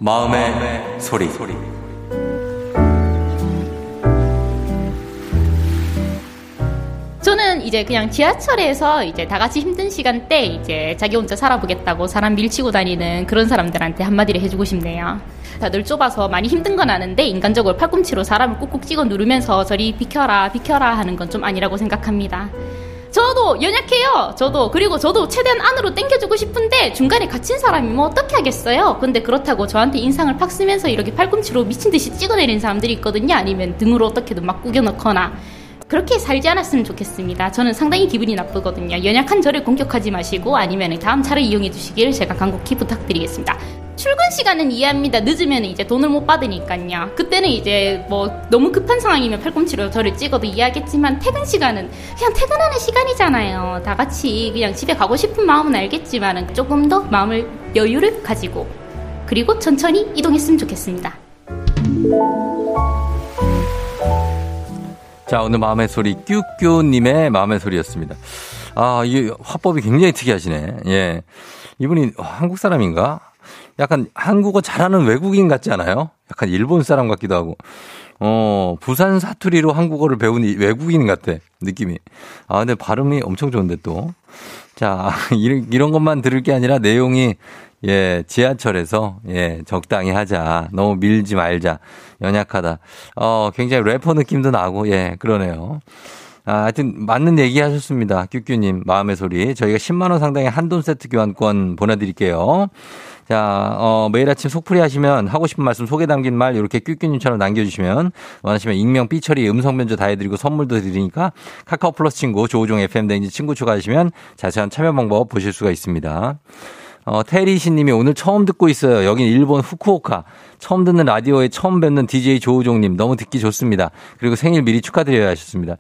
마음의, 소리. 저는 이제 그냥 지하철에서 이제 다 같이 힘든 시간대 이제 자기 혼자 살아보겠다고 사람 밀치고 다니는 그런 사람들한테 한마디를 해주고 싶네요. 다들 좁아서 많이 힘든 건 아는데 인간적으로 팔꿈치로 사람을 꾹꾹 찍어 누르면서 저리 비켜라 비켜라 하는 건 좀 아니라고 생각합니다. 저도 연약해요. 저도 그리고 저도 최대한 안으로 당겨주고 싶은데 중간에 갇힌 사람이 뭐 어떻게 하겠어요. 근데 그렇다고 저한테 인상을 팍 쓰면서 이렇게 팔꿈치로 미친 듯이 찍어내리는 사람들이 있거든요. 아니면 등으로 어떻게든 막 구겨넣거나 그렇게 살지 않았으면 좋겠습니다. 저는 상당히 기분이 나쁘거든요. 연약한 저를 공격하지 마시고 아니면 다음 차를 이용해 주시기를 제가 간곡히 부탁드리겠습니다. 출근 시간은 이해합니다. 늦으면 이제 돈을 못 받으니까요. 그때는 이제 뭐 너무 급한 상황이면 팔꿈치로 저를 찍어도 이해하겠지만 퇴근 시간은 그냥 퇴근하는 시간이잖아요. 다 같이 그냥 집에 가고 싶은 마음은 알겠지만 조금 더 마음을 여유를 가지고 그리고 천천히 이동했으면 좋겠습니다. 자, 오늘 마음의 소리, 뀨뀨님의 마음의 소리였습니다. 아, 이 화법이 굉장히 특이하시네. 예. 이분이 한국 사람인가? 약간 한국어 잘하는 외국인 같지 않아요? 약간 일본 사람 같기도 하고. 어, 부산 사투리로 한국어를 배운 외국인 같아. 느낌이. 아, 근데 발음이 엄청 좋은데 또. 자, 이런, 이런 것만 들을 게 아니라 내용이 예, 지하철에서, 예, 적당히 하자. 너무 밀지 말자. 연약하다. 어, 굉장히 래퍼 느낌도 나고, 예, 그러네요. 아, 하여튼, 맞는 얘기 하셨습니다. 큐큐님, 마음의 소리. 저희가 10만 원 상당의 한돈 세트 교환권 보내 드릴게요. 자, 어, 매일 아침 속풀이 하시면 하고 싶은 말씀 소개 담긴 말 이렇게 뀨뀨님처럼 남겨주시면 원하시면 익명 삐처리 음성 변조 다 해드리고 선물도 드리니까 카카오 플러스 친구 조우종 FM대행진 친구 추가하시면 자세한 참여 방법 보실 수가 있습니다. 어, 테리시 님이 오늘 처음 듣고 있어요. 여긴 일본 후쿠오카. 처음 듣는 라디오에 처음 뵙는 DJ 조우종 님 너무 듣기 좋습니다. 그리고 생일 미리 축하드려야 하셨습니다.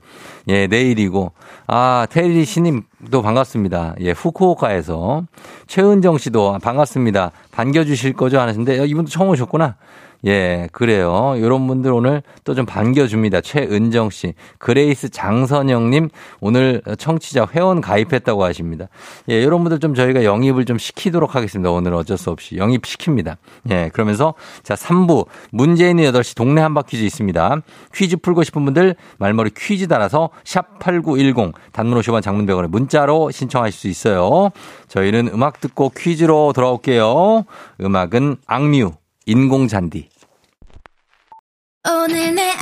예, 내일이고. 아, 테리시 님도 반갑습니다. 예, 후쿠오카에서. 최은정 씨도 반갑습니다. 반겨주실 거죠? 하시는데 어, 이분도 처음 오셨구나. 예, 그래요. 요런 분들 오늘 또 좀 반겨줍니다. 최은정 씨. 그레이스 장선영 님, 오늘 청취자 회원 가입했다고 하십니다. 예, 요런 분들 좀 저희가 영입을 좀 시키도록 하겠습니다. 오늘 어쩔 수 없이. 영입시킵니다. 예, 그러면서 자, 3부. 문재인의 8시 동네 한바 퀴즈 있습니다. 퀴즈 풀고 싶은 분들 말머리 퀴즈 달아서 샵 8910 단문 50원 장문 100원에 문자로 신청하실 수 있어요. 저희는 음악 듣고 퀴즈로 돌아올게요. 음악은 악뮤, 인공잔디. 오늘 내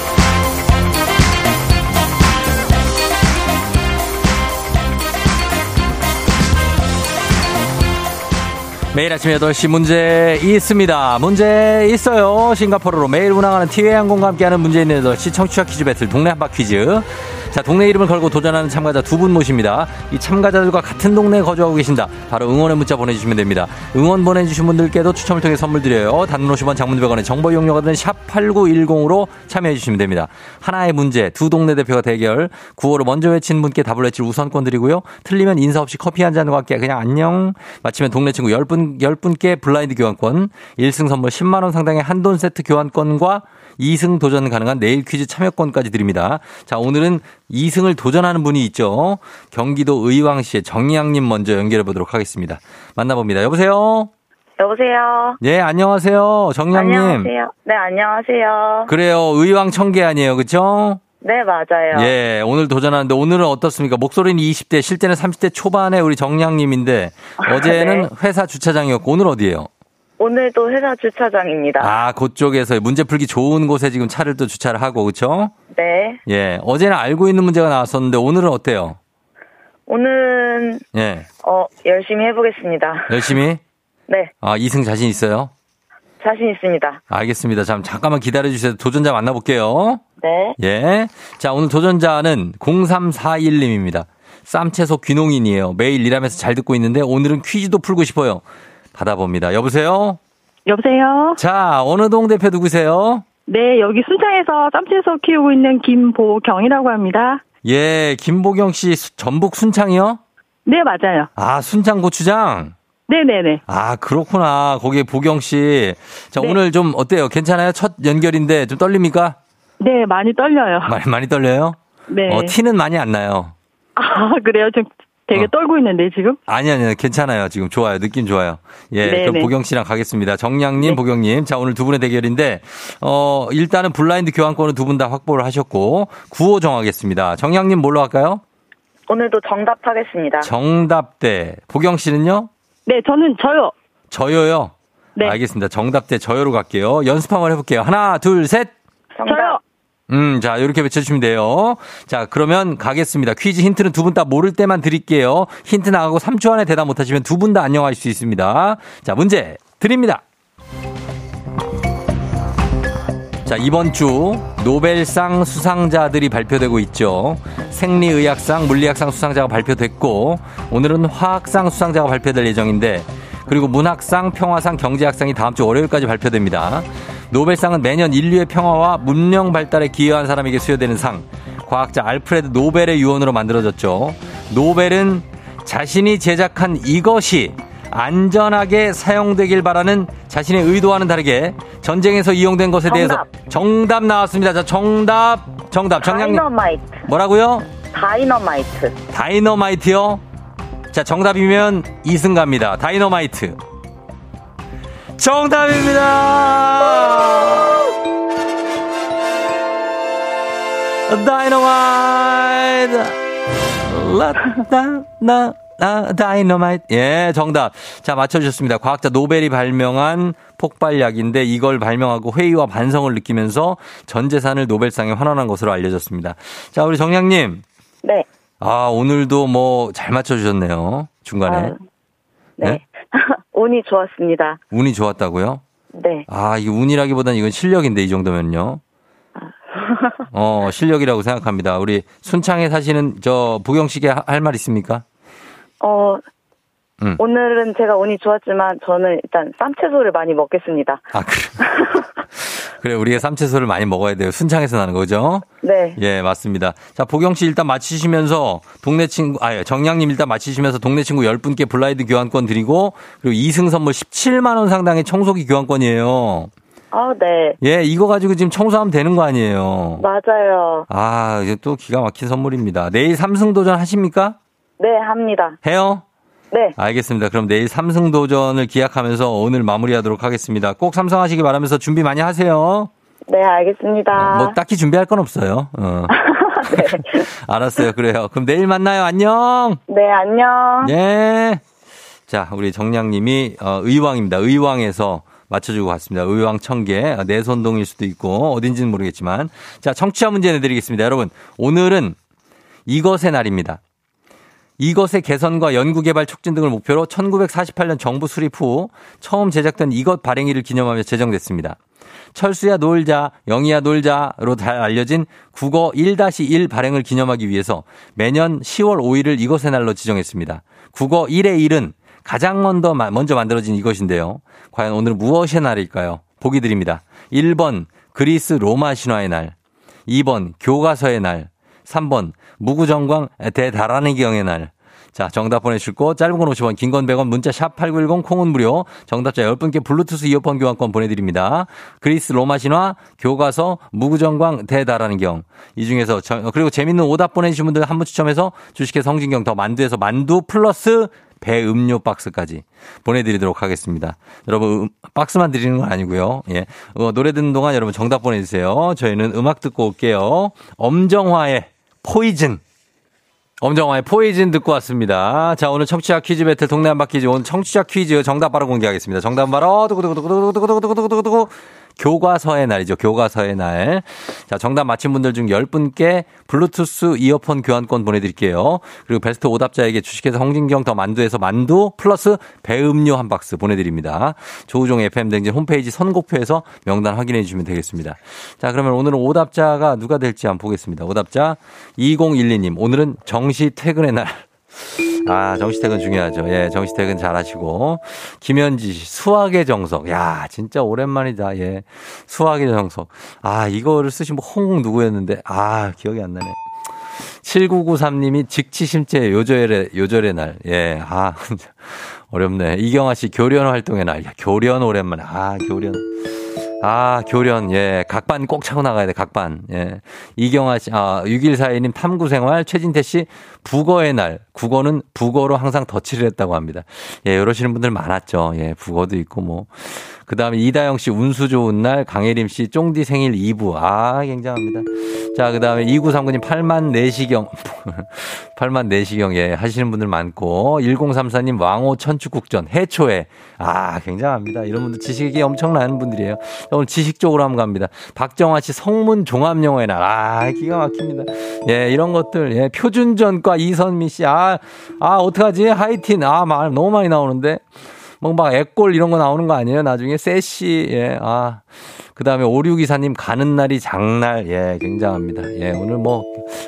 매일 아침 8시 문제 있습니다. 문제 있어요. 싱가포르로 매일 운항하는 티웨이 항공과 함께하는 문제 있는 8시 청취자 퀴즈 배틀 동네 한바 퀴즈. 자, 동네 이름을 걸고 도전하는 참가자 두 분 모십니다. 이 참가자들과 같은 동네에 거주하고 계신다. 바로 응원의 문자 보내주시면 됩니다. 응원 보내주신 분들께도 추첨을 통해 선물 드려요. 단문 50원 장문 100원의 정보 이용료가 드는 샵8910으로 참여해 주시면 됩니다. 하나의 문제, 두 동네 대표가 대결. 구호를 먼저 외친 분께 답을 외칠 우선권 드리고요. 틀리면 인사 없이 커피 한 잔과 함께 그냥 안녕. 마치면 동네 친구 10분, 10분께 블라인드 교환권. 1승 선물 10만원 상당의 한돈 세트 교환권과 2승 도전 가능한 내일 퀴즈 참여권까지 드립니다. 자, 오늘은 2승을 도전하는 분이 있죠. 경기도 의왕시의 정양님 먼저 연결해 보도록 하겠습니다. 만나봅니다. 여보세요? 여보세요. 네, 안녕하세요. 정양님. 안녕하세요. 네, 안녕하세요. 그래요. 의왕 청계 아니에요. 그쵸? 네, 맞아요. 예, 오늘 도전하는데 오늘은 어떻습니까? 목소리는 20대, 실제는 30대 초반의 우리 정양님인데 어제는 네. 회사 주차장이었고 오늘 어디예요? 오늘도 회사 주차장입니다. 아, 그쪽에서 문제 풀기 좋은 곳에 지금 차를 또 주차를 하고 그렇죠? 네. 예, 어제는 알고 있는 문제가 나왔었는데 오늘은 어때요? 오늘은 예, 어, 열심히 해보겠습니다. 열심히 네, 아, 2승 자신 있어요? 자신 있습니다. 알겠습니다. 잠 잠깐만 기다려 주세요. 도전자 만나볼게요. 네. 예. 자, 오늘 도전자는 0341님입니다. 쌈채소 귀농인이에요. 매일 일하면서 잘 듣고 있는데 오늘은 퀴즈도 풀고 싶어요. 받아봅니다. 여보세요? 여보세요? 자, 어느 동 대표 누구세요? 네, 여기 순창에서 쌈채소 키우고 있는 김보경이라고 합니다. 예, 김보경 씨 수- 전북 순창이요? 네, 맞아요. 아, 순창 고추장? 네네네. 아, 그렇구나. 거기에 보경 씨. 자, 네. 오늘 좀 어때요? 괜찮아요? 첫 연결인데 좀 떨립니까? 네, 많이 떨려요. 많이, 많이 떨려요? 네. 어, 티는 많이 안 나요. 아, 그래요? 좀 되게 어. 떨고 있는데, 지금? 아니, 아니, 괜찮아요. 지금 좋아요. 느낌 좋아요. 예. 네네. 그럼 보경 씨랑 가겠습니다. 정량님, 네. 보경 님. 자, 오늘 두 분의 대결인데, 어, 일단은 블라인드 교환권은 두분 다 확보를 하셨고, 구호 정하겠습니다. 정량님 뭘로 할까요? 오늘도 정답하겠습니다. 정답 대. 보경 씨는요? 네, 저는 저요. 저요요? 네. 알겠습니다. 정답 대 저요로 갈게요. 연습 한번 해볼게요. 하나, 둘, 셋. 저요. 음, 자, 이렇게 외쳐주시면 돼요. 자, 그러면 가겠습니다. 퀴즈 힌트는 두 분 다 모를 때만 드릴게요. 힌트 나가고 3초 안에 대답 못하시면 두 분 다 안녕하실 수 있습니다. 자, 문제 드립니다. 자, 이번 주 노벨상 수상자들이 발표되고 있죠. 생리의학상, 물리학상 수상자가 발표됐고, 오늘은 화학상 수상자가 발표될 예정인데, 그리고 문학상, 평화상, 경제학상이 다음 주 월요일까지 발표됩니다. 노벨상은 매년 인류의 평화와 문명 발달에 기여한 사람에게 수여되는 상. 과학자 알프레드 노벨의 유언으로 만들어졌죠. 노벨은 자신이 제작한 이것이 안전하게 사용되길 바라는 자신의 의도와는 다르게 전쟁에서 이용된 것에 대해서 정답 나왔습니다. 자, 정답, 정답. 정량님 다이너마이트. 뭐라고요? 다이너마이트. 다이너마이트요? 자, 정답이면 이승 갑니다. 다이너마이트. 정답입니다! 다이너마이트! 라따나 아, 다이너마이트. 예, 정답. 자, 맞춰주셨습니다. 과학자 노벨이 발명한 폭발약인데 이걸 발명하고 회의와 반성을 느끼면서 전 재산을 노벨상에 환원한 것으로 알려졌습니다. 자, 우리 정량님. 네. 아, 오늘도 뭐 잘 맞춰주셨네요. 중간에. 아유, 네. 운이 좋았습니다. 운이 좋았다고요? 네. 아, 이 운이라기보다는 이건 실력인데 이 정도면요. 어, 실력이라고 생각합니다. 우리 순창에 사시는 저 보경 씨께 할 말 있습니까? 어, 음. 오늘은 제가 운이 좋았지만 저는 일단 쌈채소를 많이 먹겠습니다. 아, 그래. 그래, 우리가 쌈채소를 많이 먹어야 돼요. 순창에서 나는 거죠? 네. 예, 맞습니다. 자, 보경 씨 일단 마치시면서 동네 친구, 아, 정량님 일단 마치시면서 동네 친구 10분께 블라이드 교환권 드리고 그리고 2승 선물 17만원 상당의 청소기 교환권이에요. 아, 네. 예, 이거 가지고 지금 청소하면 되는 거 아니에요. 맞아요. 아, 이게 또 기가 막힌 선물입니다. 내일 삼승 도전 하십니까? 네, 합니다. 해요? 네. 알겠습니다. 그럼 내일 삼승 도전을 기약하면서 오늘 마무리하도록 하겠습니다. 꼭 삼성하시기 바라면서 준비 많이 하세요. 네, 알겠습니다. 뭐 딱히 준비할 건 없어요. 어. 네. 알았어요. 그래요. 그럼 내일 만나요. 안녕. 네, 안녕. 예. 자, 우리 정량님이 어, 의왕입니다. 의왕에서 맞춰주고 갔습니다. 의왕 청계 내손동일 수도 있고 어딘지는 모르겠지만 자 청취자 문제 내드리겠습니다. 여러분 오늘은 이것의 날입니다. 이것의 개선과 연구개발 촉진 등을 목표로 1948년 정부 수립 후 처음 제작된 이것 발행일을 기념하며 제정됐습니다. 철수야 놀자, 영희야 놀자로 잘 알려진 국어 1-1 발행을 기념하기 위해서 매년 10월 5일을 이것의 날로 지정했습니다. 국어 1의 1은 가장 먼저, 먼저 만들어진 이것인데요. 과연 오늘 무엇의 날일까요? 보기 드립니다. 1번 그리스 로마 신화의 날, 2번 교과서의 날, 3번 무구정광 대다라는 기경의 날. 자, 정답 보내주시고 짧은 건 50원, 긴 건 100원, 문자 샵 8910 콩은 무료. 정답자 10분께 블루투스 이어폰 교환권 보내드립니다. 그리스 로마 신화, 교과서, 무구정광 대다라는 경. 이 중에서 저, 그리고 재밌는 오답 보내주신 분들 한 분 추첨해서 주식회 성진경 더 만두에서 만두 플러스 배 음료 박스까지 보내드리도록 하겠습니다. 여러분, 음, 박스만 드리는 건 아니고요. 예. 어, 노래 듣는 동안 여러분 정답 보내주세요. 저희는 음악 듣고 올게요. 엄정화의 포이즌. 엄정화의 포이즌 듣고 왔습니다. 자, 오늘 청취자 퀴즈 배틀 동네 한바 퀴즈. 오늘 청취자 퀴즈 정답 바로 공개하겠습니다. 정답 바로 두구두구두구두구두구두구두구두구두구 교과서의 날이죠. 교과서의 날. 자, 정답 맞힌 분들 중 10분께 블루투스 이어폰 교환권 보내드릴게요. 그리고 베스트 오답자에게 주식회사 홍진경 더 만두에서 만두 플러스 배음료 한 박스 보내드립니다. 조우종 FM댕진 홈페이지 선곡표에서 명단 확인해 주시면 되겠습니다. 자, 그러면 오늘은 오답자가 누가 될지 한번 보겠습니다. 오답자 2012님. 오늘은 정시 퇴근의 날. 아, 정시퇴근 중요하죠. 예, 정시퇴근 잘 하시고. 김현지 씨, 수학의 정석. 야, 진짜 오랜만이다. 예. 수학의 정석. 아, 이거를 쓰신 분홍 누구였는데, 아, 기억이 안 나네. 7993님이 직치심체 요절의, 요절의 날. 예, 아, 어렵네. 이경아 씨, 교련 활동의 날. 야, 교련 오랜만에. 아, 교련. 아, 교련, 예. 각반 꼭 차고 나가야 돼, 각반. 예. 이경아 씨, 아, 6142님 탐구 생활, 최진태 씨, 북어의 날. 국어는 북어로 항상 덧칠을 했다고 합니다. 예, 이러시는 분들 많았죠. 예, 북어도 있고 뭐. 그 다음에 이다영 씨 운수 좋은 날, 강혜림 씨 쫑디 생일 2부. 아, 굉장합니다. 자, 그 다음에 2939님 8만 내시경. 8만 내시경, 예, 하시는 분들 많고. 1034님 왕호 천축국전, 해초에. 아, 굉장합니다. 이런 분들 지식이 엄청나는 분들이에요. 오늘 지식 쪽으로 한번 갑니다. 박정아 씨 성문 종합영어의 날. 아, 기가 막힙니다. 예, 이런 것들. 예, 표준전과 이선미 씨. 아, 아, 어떡하지? 하이틴. 아, 말 너무 많이 나오는데. 뭐막 애골 이런 거 나오는 거 아니에요? 나중에 세시 예. 아. 그다음에 오류 기사님 가는 날이 장날. 예, 굉장합니다. 예, 오늘 뭐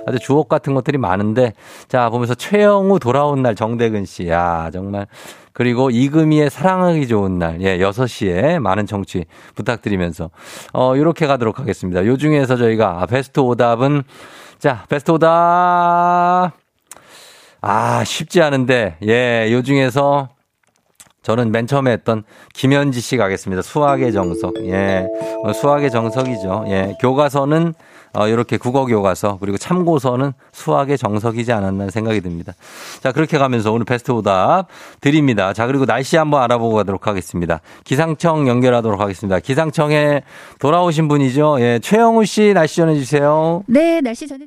아주 주옥 같은 것들이 많은데 자, 보면서 최영우 돌아온 날 정대근 씨. 야, 정말 그리고 이금희의 사랑하기 좋은 날, 예, 6시에 많은 정치 부탁드리면서, 어, 요렇게 가도록 하겠습니다. 요 중에서 저희가 베스트 오답은, 자, 베스트 오답, 아, 쉽지 않은데, 예, 요 중에서 저는 맨 처음에 했던 김현지 씨 가겠습니다. 수학의 정석. 예. 어, 수학의 정석이죠. 예. 교과서는 어, 이렇게 국어 교과서 그리고 참고서는 수학의 정석이지 않았나 생각이 듭니다. 자, 그렇게 가면서 오늘 베스트 오답 드립니다. 자, 그리고 날씨 한번 알아보고 가도록 하겠습니다. 기상청 연결하도록 하겠습니다. 기상청에 돌아오신 분이죠. 예. 최영우 씨 날씨 전해 주세요. 네, 날씨 전해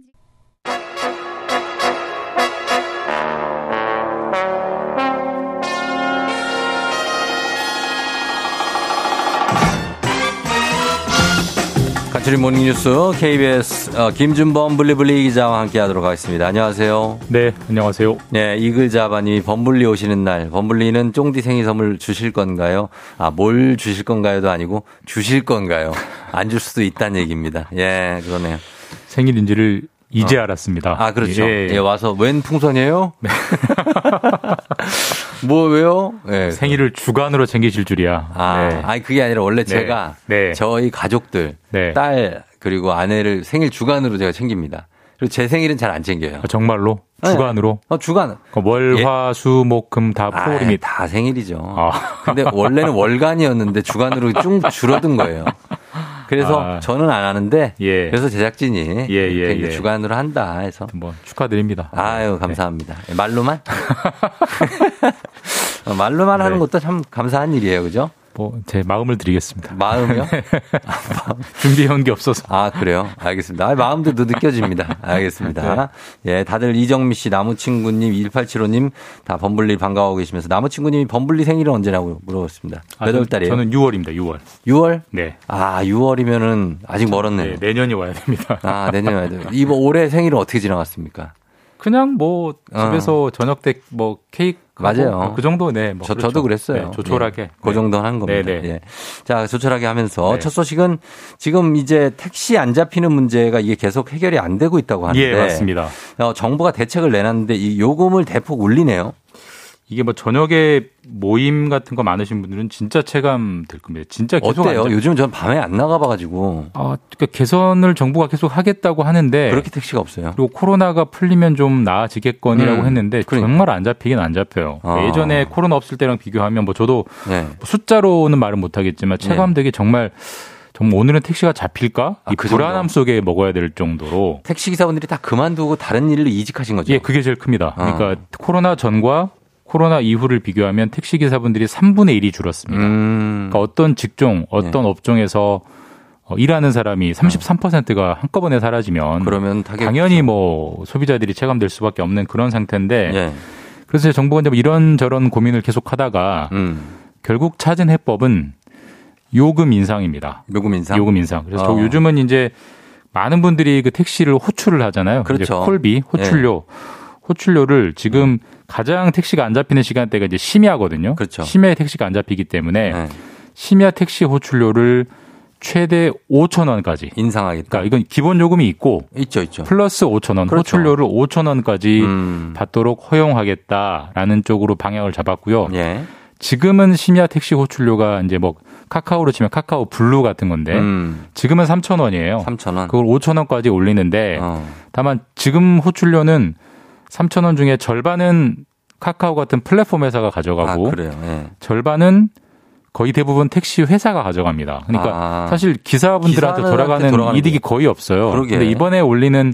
간추린 모닝뉴스 KBS 어, 김준범 블리블리 기자와 함께하도록 하겠습니다. 안녕하세요. 네, 안녕하세요. 네, 이글자바님이 범블리 오시는 날 범블리는 쫑디 생일 선물 주실 건가요? 아, 뭘 주실 건가요도 아니고 주실 건가요? 안 줄 수도 있다는 얘기입니다. 예, 그러네요. 생일인지를 이제 어. 알았습니다. 아, 그렇죠. 예, 예 와서 웬 풍선이에요? 네. 뭐 왜요? 네. 생일을 주간으로 챙기실 줄이야. 아, 네. 아니 그게 아니라 원래 네. 제가 네. 저희 가족들 네. 딸 그리고 아내를 생일 주간으로 제가 챙깁니다. 그리고 제 생일은 잘 안 챙겨요. 아, 정말로? 네. 주간으로? 어, 주간. 월, 화, 수, 목, 금 다 프로그램이 아, 다 생일이죠. 아. 근데 원래는 월간이었는데 주간으로 쭉 줄어든 거예요. 그래서 아. 저는 안 하는데 예. 그래서 제작진이 예, 예, 예. 주간으로 한다 해서 뭐 축하드립니다. 아유 감사합니다. 네. 말로만 말로만 네. 하는 것도 참 감사한 일이에요, 그죠? 뭐 제 마음을 드리겠습니다. 마음이요? 준비한 게 없어서. 아 그래요? 알겠습니다. 아, 마음도 느껴집니다. 알겠습니다. 네. 예, 다들 이정미 씨, 나무친구님, 1875님 다 범블리 반가워하고 계시면서 나무친구님이 범블리 생일은 언제냐고 물어봤습니다. 몇 월 달이에요? 저는 6월입니다. 6월. 6월? 네. 아 6월이면은 아직 멀었네요. 네, 내년이 와야 됩니다. 아 내년이 와야 돼요. 이번 올해 생일은 어떻게 지나갔습니까? 그냥 뭐 어. 집에서 저녁 때 뭐 케이크 맞아요. 그 정도 네. 뭐 저, 그렇죠. 저도 그랬어요. 네, 조촐하게. 예, 그 정도 하는 겁니다. 네네. 예. 자, 조촐하게 하면서 네. 첫 소식은 지금 이제 택시 안 잡히는 문제가 이게 계속 해결이 안 되고 있다고 하는데. 예, 맞습니다. 어, 정부가 대책을 내놨는데 이 요금을 대폭 올리네요. 이게 뭐 저녁에 모임 같은 거 많으신 분들은 진짜 체감 될 겁니다. 진짜 계속 어때요? 안 잡- 요즘 전 밤에 안 나가봐 가지고 아, 그러니까 개선을 정부가 계속 하겠다고 하는데 그렇게 택시가 없어요. 그리고 코로나가 풀리면 좀 나아지겠거니라고 음, 했는데 그러니까. 정말 안 잡히긴 안 잡혀요. 아. 예전에 코로나 없을 때랑 비교하면 뭐 저도 네. 뭐 숫자로는 말을 못 하겠지만 체감되기 정말 정말 오늘은 택시가 잡힐까? 아, 이 그 불안함 속에 먹어야 될 정도로 택시 기사분들이 다 그만두고 다른 일로 이직하신 거죠. 예, 그게 제일 큽니다. 어. 그러니까 코로나 전과 코로나 이후를 비교하면 택시 기사분들이 3분의 1이 줄었습니다. 음. 그러니까 어떤 직종, 어떤 네. 업종에서 어, 일하는 사람이 33%가 한꺼번에 사라지면 그러면 당연히 뭐 소비자들이 체감될 수밖에 없는 그런 상태인데 예. 그래서 정부가 이제 뭐 이런 저런 고민을 계속 하다가 음. 결국 찾은 해법은 요금 인상입니다. 요금 인상. 요금 인상. 그래서 어. 저 요즘은 이제 많은 분들이 그 택시를 호출을 하잖아요. 그렇죠. 콜비, 호출료. 호출료를 지금 가장 택시가 안 잡히는 시간대가 이제 심야거든요. 그렇죠. 심야에 택시가 안 잡히기 때문에 네. 심야 택시 호출료를 최대 5천 원까지. 인상하겠다. 그러니까 이건 기본 요금이 있고 있죠, 있죠. 플러스 5천 원, 그렇죠. 호출료를 5천 원까지 음. 받도록 허용하겠다라는 쪽으로 방향을 잡았고요. 예. 지금은 심야 택시 호출료가 이제 뭐 카카오로 치면 카카오 블루 같은 건데 음. 지금은 3천 원이에요. 3천 원. 그걸 5천 원까지 올리는데 어. 다만 지금 호출료는 3천 원 중에 절반은 카카오 같은 플랫폼 회사가 아, 가져가고 그래요. 예. 절반은 거의 대부분 택시 회사가 가져갑니다. 그러니까 아. 사실 기사분들한테 돌아가는 이득이 게. 거의 없어요. 그러게. 근데 이번에 올리는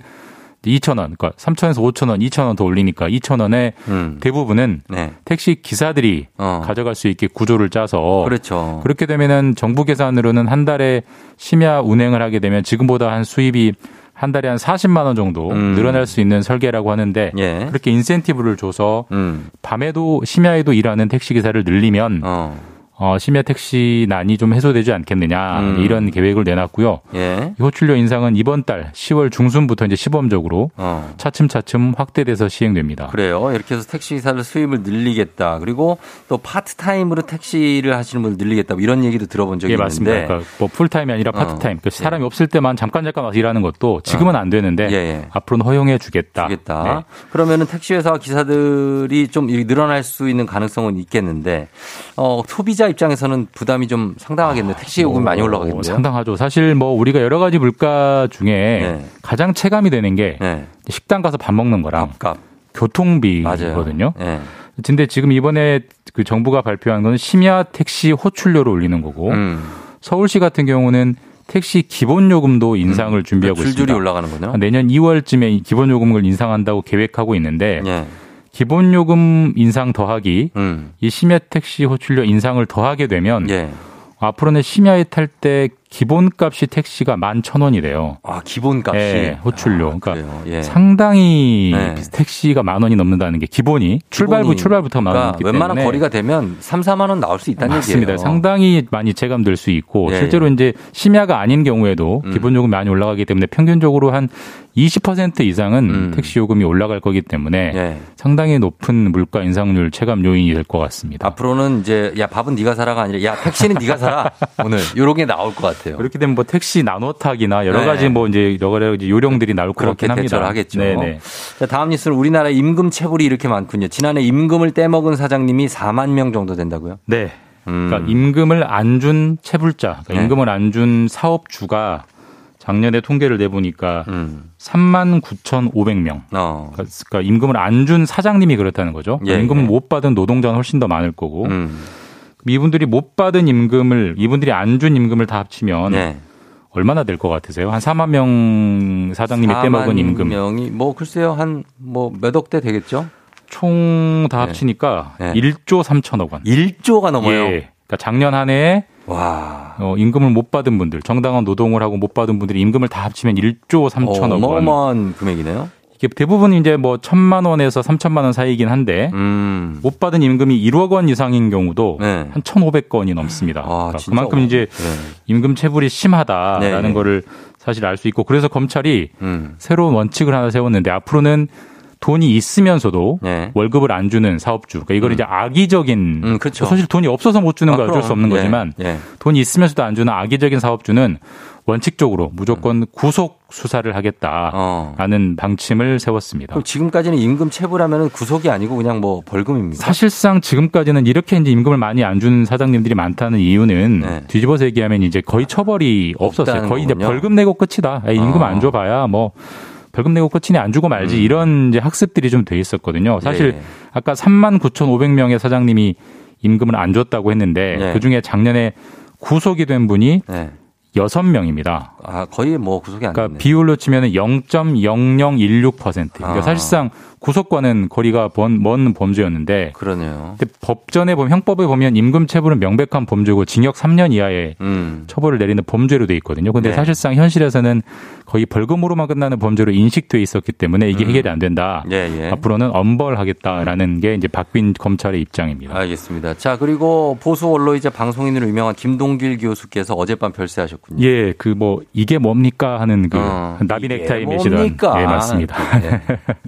2,000원, 그러니까 3,000원에서 5,000원, 2,000원 더 올리니까 2,000원에 음. 대부분은 네. 택시 기사들이 어. 가져갈 수 있게 구조를 짜서 그렇죠. 그렇게 되면은 정부 계산으로는 한 달에 심야 운행을 하게 되면 지금보다 한 수입이 한 달에 한 40만 원 정도 음. 늘어날 수 있는 설계라고 하는데 예. 그렇게 인센티브를 줘서 음. 밤에도 심야에도 일하는 택시 기사를 늘리면 어. 어, 심야 택시 난이 좀 해소되지 않겠느냐 음. 이런 계획을 내놨고요. 예. 이 호출료 인상은 이번 달 10월 중순부터 이제 시범적으로 어. 차츰차츰 확대돼서 시행됩니다. 그래요. 이렇게 해서 택시 기사들 수입을 늘리겠다. 그리고 또 파트타임으로 택시를 하시는 분들 늘리겠다. 뭐 이런 얘기도 들어본 적이 예, 있는데. 맞습니다. 그러니까 뭐 풀타임이 아니라 어. 파트타임. 그 사람이 없을 때만 잠깐 잠깐 와서 일하는 것도 지금은 안 되는데 예, 예. 앞으로는 허용해 주겠다. 주겠다. 네. 그러면은 택시 회사와 기사들이 좀 늘어날 수 있는 가능성은 있겠는데 어, 소비자 입장에서는 부담이 좀 상당하겠네요. 택시 요금이 많이 어, 올라가겠네요. 상당하죠. 사실 뭐 우리가 여러 가지 물가 중에 네. 가장 체감이 되는 게 네. 식당 가서 밥 먹는 거랑 밥값. 교통비거든요. 예. 근데 지금 이번에 그 정부가 발표한 건 심야 택시 호출료를 올리는 거고 음. 서울시 같은 경우는 택시 기본 요금도 인상을 준비하고 줄줄이 있습니다. 올라가는군요. 내년 2월쯤에 이 기본 요금을 인상한다고 계획하고 있는데 예. 기본 요금 인상 더하기 음. 이 심야 택시 호출료 인상을 더하게 되면 예. 앞으로는 심야에 탈 때 기본값이 택시가 11,000원이 돼요. 아, 기본값이 예, 호출료. 아, 그러니까. 예. 상당히 네. 택시가 만 원이 넘는다는 게 기본이 출발부 기본이, 출발부터 만 그러니까 원이기 웬만한 때문에 거리가 되면 3, 4만 원 나올 수 있다는 맞습니다. 얘기예요. 상당히 많이 체감될 수 있고 예, 실제로 이제 심야가 아닌 경우에도 음. 기본 요금이 많이 올라가기 때문에 평균적으로 한 20% 이상은 음. 택시 요금이 올라갈 거기 때문에 예. 상당히 높은 물가 인상률 체감 요인이 될 것 같습니다. 앞으로는 이제 야 밥은 네가 사라가 아니라 야 택시는 네가 사라 오늘 요런 게 나올 것 같아요. 그렇게 되면 뭐 택시 나눠 타기나 여러 네. 가지 뭐 이제 여러 가지 요령들이 나올 것 같긴 합니다. 하겠죠. 네네. 자, 다음 뉴스는 우리나라 임금 체불이 이렇게 많군요. 지난해 임금을 떼먹은 사장님이 4만 명 정도 된다고요? 네. 음. 그러니까 임금을 안 준 체불자, 그러니까 네. 임금을 안 준 사업주가 작년에 통계를 내보니까 음. 3만 9,500명. 어. 그러니까 임금을 안 준 사장님이 그렇다는 거죠. 예, 임금을 예. 못 받은 노동자는 훨씬 더 많을 거고 음. 이분들이 못 받은 임금을 이분들이 안 준 임금을 다 합치면 네. 얼마나 될 것 같으세요? 한 4만 명 사장님이 4만 떼먹은 임금 명이 뭐 글쎄요 한 뭐 몇 억 대 되겠죠? 총다 네. 합치니까 네. 1조 3천억 원. 1조가 넘어요. 예. 그러니까 작년 한 해에 와. 어, 임금을 못 받은 분들, 정당한 노동을 하고 못 받은 분들이 임금을 다 합치면 1조 3천억 원. 어마어마한 금액이네요. 대부분 이제 뭐 천만 원에서 3천만 원 사이이긴 한데 음. 못 받은 임금이 1억 원 이상인 경우도 네. 한 1,500건이 넘습니다. 아, 그러니까 그만큼 어마- 이제 네. 임금 체불이 심하다라는 네, 네. 거를 사실 알 수 있고 그래서 검찰이 음. 새로운 원칙을 하나 세웠는데 앞으로는 돈이 있으면서도 네. 월급을 안 주는 사업주. 그러니까 이걸 이제 악의적인 음, 그렇죠. 사실 돈이 없어서 못 주는 아, 건 어쩔. 수 없는 예, 거지만 예. 돈이 있으면서도 안 주는 악의적인 사업주는 원칙적으로 무조건 구속 수사를 하겠다라는 방침을 세웠습니다. 어. 그럼 지금까지는 임금 체불하면 구속이 아니고 그냥 뭐 벌금입니다. 사실상 지금까지는 이렇게 이제 임금을 많이 안 주는 사장님들이 많다는 이유는 뒤집어서 얘기하면 이제 거의 처벌이 없었어요. 네. 거의 이제 거군요. 벌금 내고 끝이다. 에이, 임금 어. 안 줘봐야 뭐 벌금 내고 끝이니 안 주고 말지 이런 이제 학습들이 좀 돼 있었거든요. 사실 음. 예. 아까 3만 9,500명의 사장님이 임금을 안 줬다고 했는데 네. 그 중에 작년에 구속이 된 분이 네. 여섯 명입니다. 아, 거의 뭐 구속이 안 그러니까 됐네. 비율로 치면 0.0016%. 그러니까 아. 사실상 구속과는 거리가 먼, 먼 범죄였는데 그러네요. 근데 법전에 보면 형법에 보면 임금 체불은 명백한 범죄고 징역 3년 이하의 음. 처벌을 내리는 범죄로 돼 있거든요. 근데 네. 사실상 현실에서는 거의 벌금으로만 끝나는 범죄로 인식돼 있었기 때문에 이게 음. 해결이 안 된다. 예, 예. 앞으로는 엄벌하겠다라는 게 이제 박빈 검찰의 입장입니다. 알겠습니다. 자, 그리고 보수 언론이자 방송인으로 유명한 김동길 교수께서 어젯밤 별세하셨 군요. 예, 그 뭐 이게 뭡니까 하는 그 어, 나비 넥타이 매시던 뭡니까? 예, 맞습니다. 예.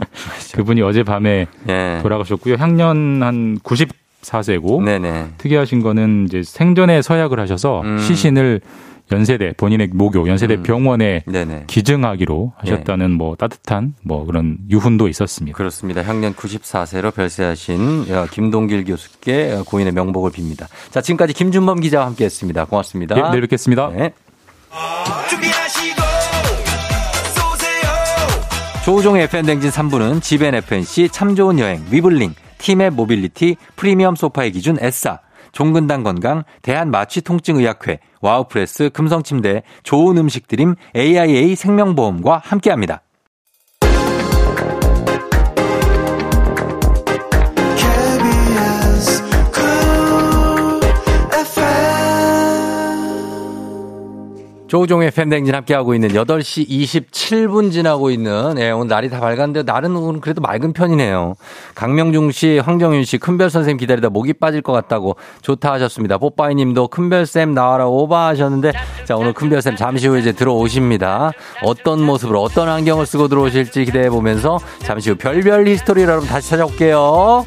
그분이 어젯밤에 예. 돌아가셨고요. 향년 한 94세고 네네. 특이하신 거는 이제 생전에 서약을 하셔서 음. 시신을 연세대 본인의 모교 연세대 병원에 네네. 기증하기로 하셨다는 뭐 따뜻한 뭐 그런 유훈도 있었습니다. 그렇습니다. 향년 94세로 별세하신 어, 김동길 교수께 어, 고인의 명복을 빕니다. 자, 지금까지 김준범 기자와 함께했습니다. 고맙습니다. 예, 내일 뵙겠습니다. 네. 조우종의 FM대행진 3부는 지벤 FNC 참 좋은 여행 위블링 티맵 모빌리티 프리미엄 소파의 기준 에싸 종근당 건강 대한마취통증의학회 와우프레스 금성침대 좋은 음식 드림 AIA 생명보험과 함께합니다. 조우종의 FM대행진 함께하고 있는 8시 27분 지나고 있는, 예, 오늘 날이 다 밝았는데, 날은 오늘 그래도 맑은 편이네요. 강명중 씨, 황정윤 씨, 큰별 선생님 기다리다 목이 빠질 것 같다고 좋다 하셨습니다. 뽀빠이 님도 큰별쌤 나와라 오바 하셨는데, 자, 오늘 큰별쌤 잠시 후에 이제 들어오십니다. 어떤 모습으로, 어떤 안경을 쓰고 들어오실지 기대해 보면서, 잠시 후 별별 history를 여러분 다시 찾아올게요.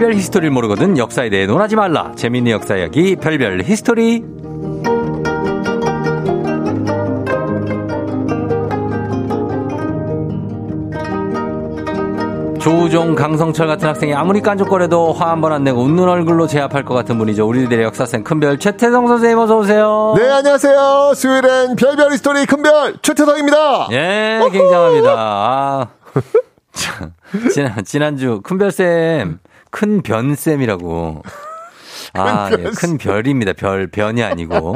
별별 history를 모르거든 역사에 대해 논하지 말라. 재밌는 역사 이야기 별별 history. 조우종, 강성철 같은 학생이 아무리 깐족거려도 화 한 번 안 내고 웃는 얼굴로 제압할 것 같은 분이죠. 우리들의 역사쌤 큰별 최태성 선생님 어서 오세요. 네, 안녕하세요. 수요일엔 별별 history 큰별 최태성입니다. 예, 굉장합니다. 아, 참, 지난, 지난주 큰별쌤, 큰 변쌤이라고. 아, 예, 큰 별입니다. 별, 변이 아니고.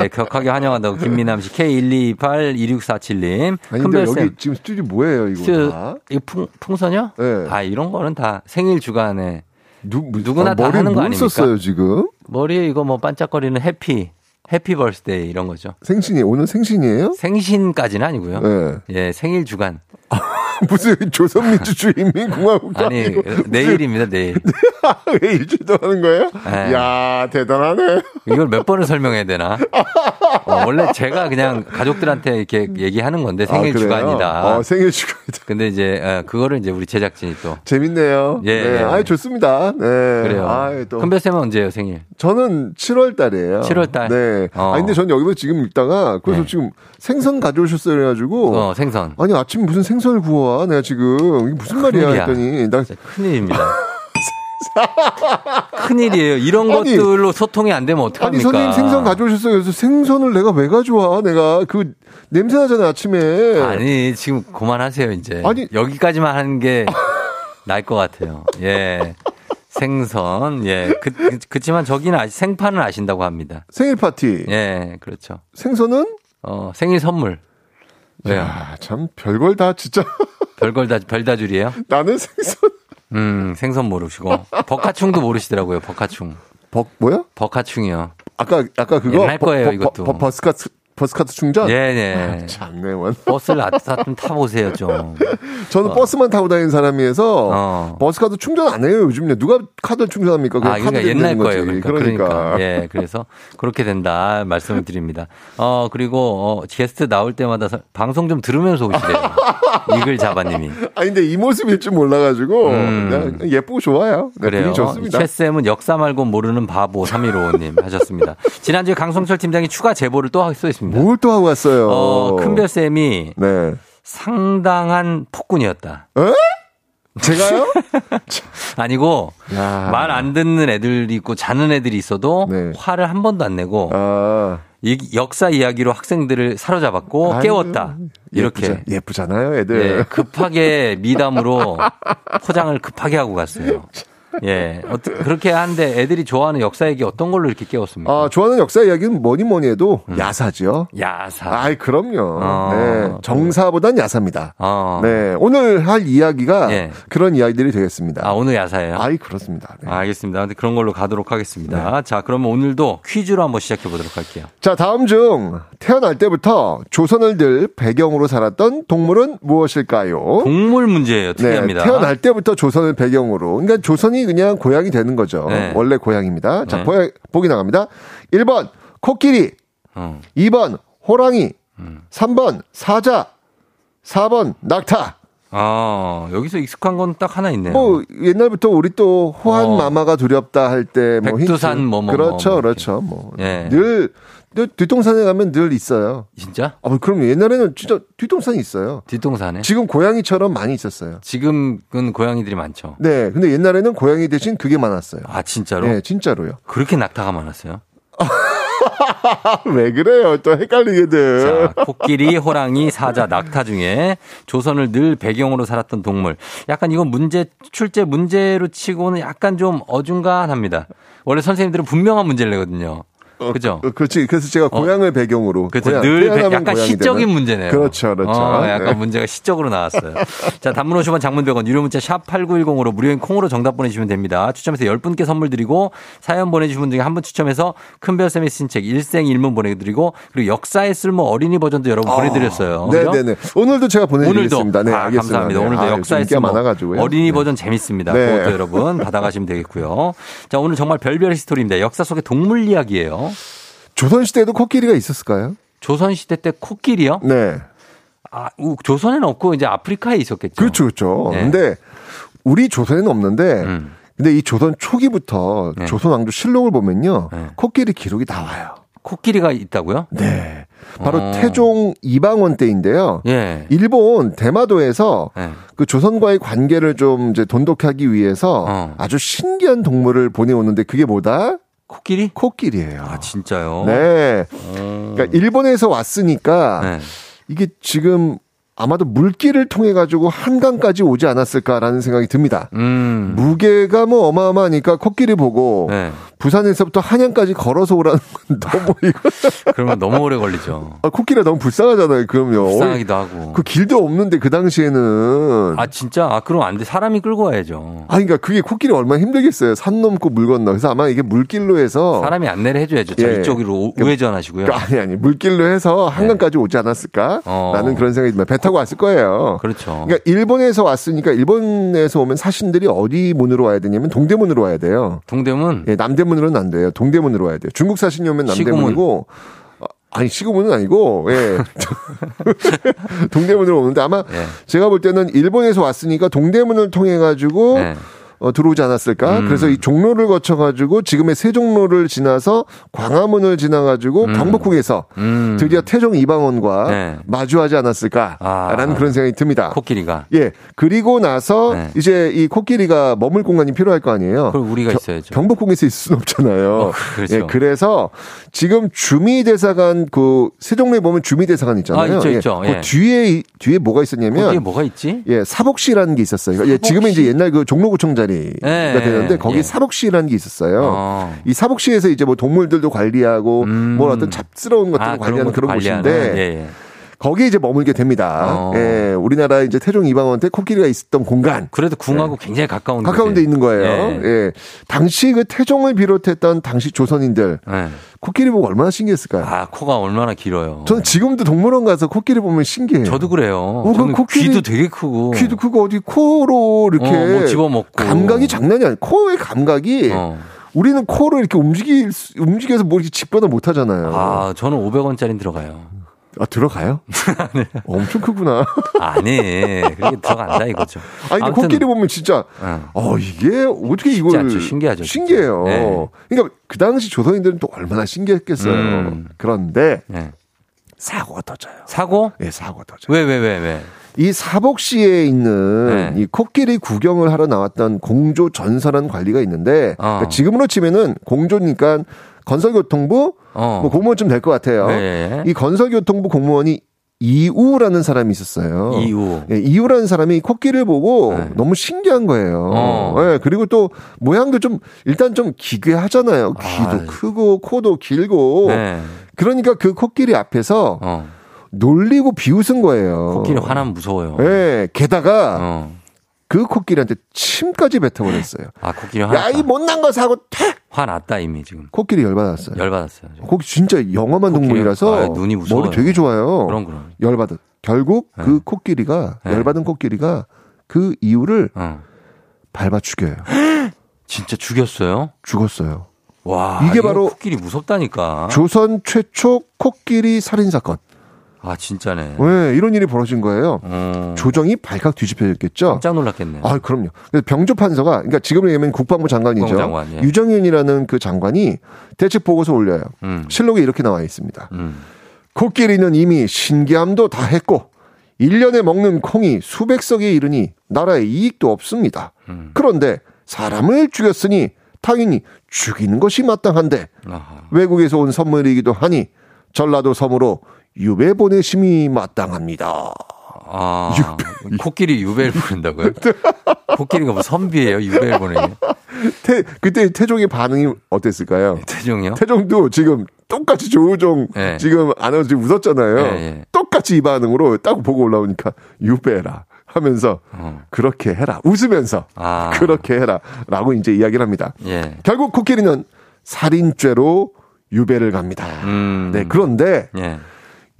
예, 격하게 환영한다고 김미남 씨, K1282647님. 아니, 근데 여기 지금 스튜디오 뭐예요, 이거 스튜- 다? 이거 풍, 풍선이요? 네. 아, 이런 거는 다 생일 주간에. 누, 누구나 아, 다 하는 거뭘 아닙니까? 썼어요, 지금? 머리에 이거 뭐 반짝거리는 happy, happy birthday 이런 거죠. 생신이, 오늘 생신이에요? 생신까지는 아니고요. 네. 예, 생일 주간. 무슨 조선민주주의인민공화국 아니, 내일입니다, 내일. 왜 일주일도 하는 거예요? 네. 야 대단하네. 이걸 몇 번을 설명해야 되나? 어, 원래 제가 그냥 가족들한테 이렇게 얘기하는 건데 생일 아? 주간이다. 어, 생일 주간이다. 근데 이제 어, 그거를 이제 우리 제작진이 또 재밌네요. 예, 네. 예. 아이, 좋습니다. 네. 그래요. 아이, 또. 큰별 쌤은 언제예요 생일? 저는 7월 달이에요. 7월 달? 네. 어. 아 근데 전 여기서 지금 읽다가 그래서 네. 지금 생선 가져오셨어요 그래가지고 어 생선. 아니 아침에 무슨 생선을 구워와 내가 지금 이게 무슨 말이야 큰일이야. 했더니 나 큰일입니다. 큰일이에요. 이런 아니, 것들로 소통이 안 되면 아니 어떡합니까? 선생님 생선 가져오셨어요. 그래서 생선을 내가 왜 가져와? 내가 그 냄새 나잖아요 아침에. 아니 지금 그만하세요 이제. 아니. 여기까지만 하는 게 나을 것 같아요. 예. 생선. 예. 그, 그, 그치만 저기는 아시, 생파는 아신다고 합니다. 생일 파티. 예, 그렇죠. 생선은? 어, 생일 선물. 왜요? 야, 참 별걸 다 진짜. 별걸 다 별다줄이에요? 나는 생선. 음, 생선 모르시고. 버카충도 모르시더라고요, 버카충. 버, 뭐야? 버카충이요. 아까, 아까 그거? 옛날 거예요, 버, 이것도. 버, 버스카드, 버스카드 충전? 예, 예. 아, 참네, 원. 버스를 아, 좀 타보세요, 좀. 저는 어. 버스만 타고 다니는 사람이어서 어. 버스카드 충전 안 해요, 요즘에. 누가 카드 충전합니까? 아, 그러니까 옛날. 거예요. 그러니까. 그러니까. 예, 그래서 그렇게 된다 말씀을 드립니다. 어, 그리고 어, 게스트 나올 때마다 서- 방송 좀 들으면서 오시래요. 이글 자바님이. 아니, 근데 이 모습일 줄 몰라가지고, 음. 예쁘고 좋아요. 네, 그래요. 좋습니다. 최 쌤은 역사 말고 모르는 바보 3155님 하셨습니다. 지난주에 강성철 팀장이 추가 제보를 또 쏘있습니다. 뭘 또 하고 왔어요? 어, 큰별 쌤이 네. 상당한 폭군이었다. 에? 제가요? 아니고 야. 말안 듣는 애들이 있고 자는 애들이 있어도 네. 화를 한 번도 안 내고 아. 이 역사 이야기로 학생들을 사로잡았고 아이고, 깨웠다. 이렇게 예쁘자, 예쁘잖아요, 애들. 네, 급하게 미담으로 포장을 급하게 하고 갔어요. 예, 어떠- 그렇게 하는데 애들이 좋아하는 역사 얘기 어떤 걸로 이렇게 깨웠습니까? 아, 좋아하는 역사 이야기는 뭐니 뭐니 해도 야사죠. 야사. 아이, 그럼요. 어, 네. 정사보단 야사입니다. 어. 네. 오늘 할 이야기가 예. 그런 이야기들이 되겠습니다. 아, 오늘 야사예요? 아이, 그렇습니다. 네. 알겠습니다. 근데 그런 걸로 가도록 하겠습니다. 자, 그러면 오늘도 퀴즈로 한번 시작해 보도록 할게요. 자, 다음 중 태어날 때부터 조선을 들 배경으로 살았던 동물은 무엇일까요? 동물 문제예요. 네, 특이합니다. 태어날 때부터 조선을 배경으로. 그러니까 조선이 그냥 고향이 되는 거죠. 네. 원래 고향입니다. 자, 네. 보야- 보기 나갑니다. 1번 코끼리, 어. 2번 호랑이, 음. 3번 사자, 4번 낙타. 아, 여기서 익숙한 건 딱 하나 있네요. 뭐 옛날부터 우리 또 호한 어. 마마가 두렵다 할 때 뭐 백두산 뭐, 뭐, 그렇죠, 뭐 그렇죠. 뭐 예. 늘, 늘 뒤통산에 가면 늘 있어요. 진짜? 아, 뭐 그럼 옛날에는 진짜 뒤통산이 있어요. 뒷동산에? 지금 고양이처럼 많이 있었어요. 지금은 고양이들이 많죠. 네, 근데 옛날에는 고양이 대신 그게 많았어요. 아, 진짜로? 네, 진짜로요. 그렇게 낙타가 많았어요? 왜 그래요? 또 헷갈리게들. 자, 코끼리, 호랑이, 사자, 낙타 중에 조선을 늘 배경으로 살았던 동물. 약간 이건 문제, 출제 문제로 치고는 약간 좀 어중간합니다. 원래 선생님들은 분명한 문제를 내거든요. 그죠? 어, 그렇지. 그래서 제가 고향을 배경으로. 그렇죠. 고향, 늘 배- 약간 시적인 되는. 문제네요. 그렇죠, 그렇죠. 어, 약간 네. 문제가 시적으로 나왔어요. 자, 단문 50원 장문 100원 유료 문자 샵 8910으로 무료인 콩으로 정답 보내주시면 됩니다. 추첨해서 10분께 선물 드리고 사연 보내주신 분 중에 한 분 추첨해서 큰별쌤이 쓴 책 일생 일문 보내드리고 그리고 역사에 쓸모 어린이 버전도 여러분 보내드렸어요. 그죠? 네네네. 오늘도 제가 보내드리겠습니다. 오늘도 네, 아, 알겠습니다. 감사합니다. 네. 오늘도 아, 역사에 인기가 쓸모 많아가지고요. 어린이 네. 버전 재밌습니다. 네. 그것도 여러분 받아가시면 되겠고요. 자, 오늘 정말 별별 history입니다. 역사 속의 동물 이야기예요. 조선시대에도 코끼리가 있었을까요? 조선시대 때 코끼리요? 네. 아, 우- 조선에는 없고 이제 아프리카에 있었겠죠. 그렇죠, 그렇죠. 네. 근데 우리 조선에는 없는데, 음. 근데 이 조선 초기부터 네. 조선 왕조 실록을 보면요, 네. 코끼리 기록이 나와요. 코끼리가 있다고요? 네. 바로 어. 태종 이방원 때인데요. 예. 일본 대마도에서 네. 그 조선과의 관계를 좀 이제 돈독하기 위해서 어. 아주 신기한 동물을 보내오는데 그게 뭐다? 코끼리? 코끼리예요. 아, 진짜요? 네. 어. 그러니까 일본에서 왔으니까 네. 이게 지금 아마도 물길을 통해 가지고 한강까지 오지 않았을까라는 생각이 듭니다. 음. 무게가 뭐 어마어마하니까 코끼리 보고 네. 부산에서부터 한양까지 걸어서 오라는 건 너무 이거 그러면 너무 오래 걸리죠. 아, 코끼리가 너무 불쌍하잖아요. 그럼요. 불쌍하기도 하고. 그 길도 없는데 그 당시에는 아, 진짜? 아, 그럼 안 돼. 사람이 끌고 와야죠. 아, 그러니까 그게 코끼리 얼마나 힘들겠어요. 산 넘고 물 건너. 그래서 아마 이게 물길로 해서 사람이 안내를 해줘야죠. 저 예. 이쪽으로 우- 우회전하시고요. 그러니까 아니 아니 물길로 해서 한강까지 오지 않았을까라는 어. 그런 생각이 듭니다. 배 타고 왔을 거예요. 그렇죠. 그러니까 일본에서 왔으니까 일본에서 오면 사신들이 어디 문으로 와야 되냐면 동대문으로 와야 돼요. 동대문? 예, 남대문 으로는 안 돼요. 동대문으로 와야 돼요. 중국 사신이 오면. 남대문이고 어, 아니 시구문은 아니고 예. 동대문으로 오는데 아마 예. 제가 볼 때는 일본에서 왔으니까 동대문을 통해 가지고 네. 어, 들어오지 않았을까? 음. 그래서 이 종로를 거쳐가지고 지금의 세종로를 지나서 광화문을 지나가지고 경복궁에서 음. 드디어 태종 이방원과 네. 마주하지 않았을까라는 아. 그런 생각이 듭니다. 코끼리가. 예. 그리고 나서 네. 이제 이 코끼리가 머물 공간이 필요할 거 아니에요. 그럼 우리가 겨- 있어야죠. 경복궁에서 있을 수는 없잖아요. 어, 그렇죠. 예, 그래서 지금 주미대사관 그 세종로에 보면 주미대사관 있잖아요. 아, 있죠, 예, 있죠. 그 예. 뒤에 뒤에 뭐가 있었냐면 거기에 뭐가 있지? 예, 사복시라는 게 있었어요. 예, 지금은 이제 옛날 그 종로구청장 이 500원짜리가 네, 되는데 거기 예. 사복시라는 게 있었어요. 어. 이 사복시에서 이제 뭐 동물들도 관리하고 뭐 어떤 잡스러운 것들을 아, 관리하는 그런 그런 것도 곳인데 관리하는? 예, 예. 거기에 이제 머물게 됩니다. 어. 예, 우리나라 이제 태종 이방원때 코끼리가 있었던 공간. 그래도 궁하고 굉장히 가까운 가까운 데. 있는 거예요. 예. 예. 당시 그 태종을 비롯했던 당시 조선인들 예. 코끼리 보고 얼마나 신기했을까요? 아, 코가 얼마나 길어요. 저는 지금도 동물원 가서 코끼리 보면 신기해요. 저도 그래요. 어, 그 저는 코끼리- 귀도 되게 크고. 귀도 크고 어디 코로 이렇게 어, 뭐 집어먹고. 감각이 장난이 아니에요. 코의 감각이 어. 우리는 코로 이렇게 움직일 수- 움직여서 뭐 이렇게 집거나 못 하잖아요. 아, 저는 500원짜리 들어가요. 아, 들어가요? 엄청 크구나. 아니, 그렇게 들어간다 이거죠. 아니, 근데 코끼리 보면 진짜, 어. 어, 이게 어떻게 이걸. 않죠. 신기하죠. 신기해요. 네. 그러니까 그 당시 조선인들은 또 얼마나 신기했겠어요. 음. 그런데 네. 사고가 터져요. 사고? 예, 사고가 터져요. 왜, 왜, 왜, 왜? 이 사복시에 있는 네. 이 코끼리 구경을 하러 나왔던 공조 전선한 관리가 있는데 어. 그러니까 지금으로 치면은 공조니까 건설교통부 어. 뭐 공무원쯤 될 것 같아요. 네. 이 건설교통부 공무원이 이우라는 사람이 있었어요. 이우. 예, 이우라는 사람이 코끼리를 보고 네. 너무 신기한 거예요. 어. 예, 그리고 또 모양도 좀 일단 좀 기괴하잖아요. 귀도 아. 크고 코도 길고. 네. 그러니까 그 코끼리 앞에서 어. 놀리고 비웃은 거예요. 코끼리 화나면 무서워요. 예, 게다가 어. 그 코끼리한테 침까지 뱉어버렸어요. 아, 코끼리 야, 화났다. 이 못난 거 사고 퇴! 화났다, 이미 지금. 코끼리 열받았어요. 열받았어요. 지금. 거기 진짜 영험한 코끼리, 동물이라서 아, 눈이 무서워요. 머리 되게 좋아요. 그럼, 그럼. 열받아. 결국 네. 그 코끼리가 네. 열받은 코끼리가 그 이유를 어. 밟아 죽여요. 진짜 죽였어요? 죽었어요. 와. 이게 바로 코끼리 무섭다니까. 조선 최초 코끼리 살인 사건. 아, 진짜네. 왜 이런 일이 벌어진 거예요? 어. 조정이 발칵 뒤집혀졌겠죠. 깜짝 놀랐겠네. 아, 그럼요. 그래서 병조 판서가 그러니까 지금으로 얘기하면 국방부 장관이죠. 장관, 예. 유정윤이라는 그 장관이 대책 보고서 올려요. 음. 실록에 이렇게 나와 있습니다. 음. 코끼리는 이미 신기함도 다 했고 1년에 먹는 콩이 수백 석에 이르니 나라에 이익도 없습니다. 음. 그런데 사람을 죽였으니 당연히 죽이는 것이 마땅한데 아하. 외국에서 온 선물이기도 하니 전라도 섬으로 유배 보내심이 마땅합니다. 아, 코끼리 유배를 부른다고요? 코끼리가 뭐 선비예요? 유배를 보내요? 태, 그때 태종의 반응이 어땠을까요? 태종이요? 태종도 지금 똑같이 조우종 네. 지금 아나운서 지금 웃었잖아요. 예, 예. 똑같이 이 반응으로 딱 보고 올라오니까 유배라 하면서 어. 그렇게 해라 웃으면서 아. 그렇게 해라라고 이제 이야기를 합니다. 예. 결국 코끼리는 살인죄로 유배를 갑니다. 음. 네 그런데 예.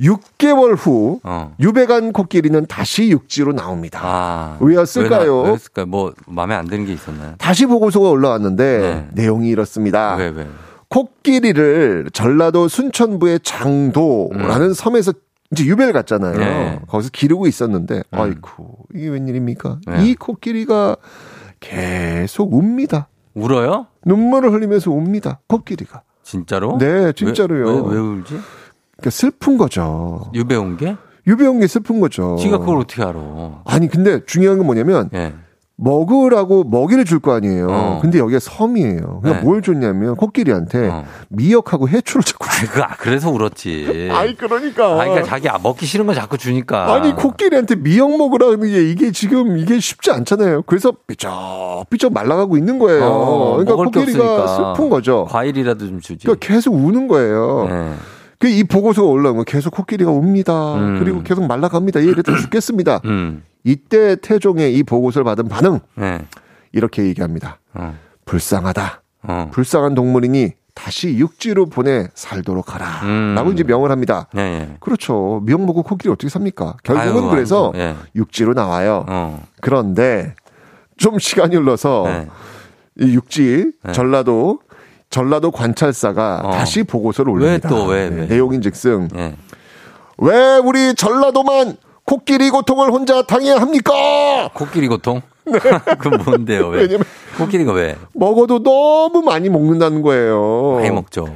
6개월 후 어. 유배 간 코끼리는 다시 육지로 나옵니다. 아. 왜였을까요? 왜, 왜였을까요? 뭐, 마음에 안 드는 게 있었나요? 다시 보고서가 올라왔는데 네. 내용이 이렇습니다. 왜, 왜? 코끼리를 전라도 순천부의 장도라는 섬에서 이제 유배를 갔잖아요. 음. 네. 거기서 기르고 있었는데, 음. 아이쿠, 이게 웬일입니까? 네. 이 코끼리가 계속 웁니다. 울어요? 눈물을 흘리면서 웁니다. 코끼리가. 진짜로? 네, 진짜로요. 왜, 왜, 왜 울지? 그러니까 슬픈 거죠. 유배 온 게? 유배 온 게 슬픈 거죠. 지가 그걸 어떻게 알아? 아니, 근데 중요한 건 뭐냐면, 예. 먹으라고 먹이를 줄 거 아니에요. 어. 근데 여기가 섬이에요. 그러니까 네. 뭘 줬냐면, 코끼리한테 어. 미역하고 해초를 자꾸 그, 아, 그래서 울었지. 아이 그러니까. 아, 그러니까 자기 아, 먹기 싫은 거 자꾸 주니까. 아니 코끼리한테 미역 먹으라는 게 이게 지금 이게 쉽지 않잖아요. 그래서 삐쩍삐쩍 말라가고 있는 거예요. 어, 그러니까 코끼리가. 슬픈 거죠. 과일이라도 좀 주지. 그러니까 계속 우는 거예요. 네. 그 이 보고서가 올라온 거 계속 코끼리가 웁니다. 음. 그리고 계속 말라갑니다. 얘 이랬다 죽겠습니다. 음. 이때 태종의 이 보고서를 받은 반응 네. 이렇게 얘기합니다. 어. 불쌍하다. 어. 불쌍한 동물이니 다시 육지로 보내 살도록 하라. 음. 라고 이제 명을 합니다. 네, 예. 그렇죠. 미역 먹고 코끼리 어떻게 삽니까? 결국은 아이고, 그래서 아이고, 예. 육지로 나와요. 어. 그런데 좀 시간이 흘러서 네. 이 육지 네. 전라도 전라도 관찰사가 어. 다시 보고서를 왜 올립니다. 또, 왜, 네, 왜? 내용인즉슨 예. 왜 우리 전라도만 코끼리 고통을 혼자 당해야 합니까? 코끼리 고통? 그 뭔데요, 왜? 네. 왜냐면 코끼리가 왜? 먹어도 너무 많이 먹는다는 거예요. 많이 먹죠.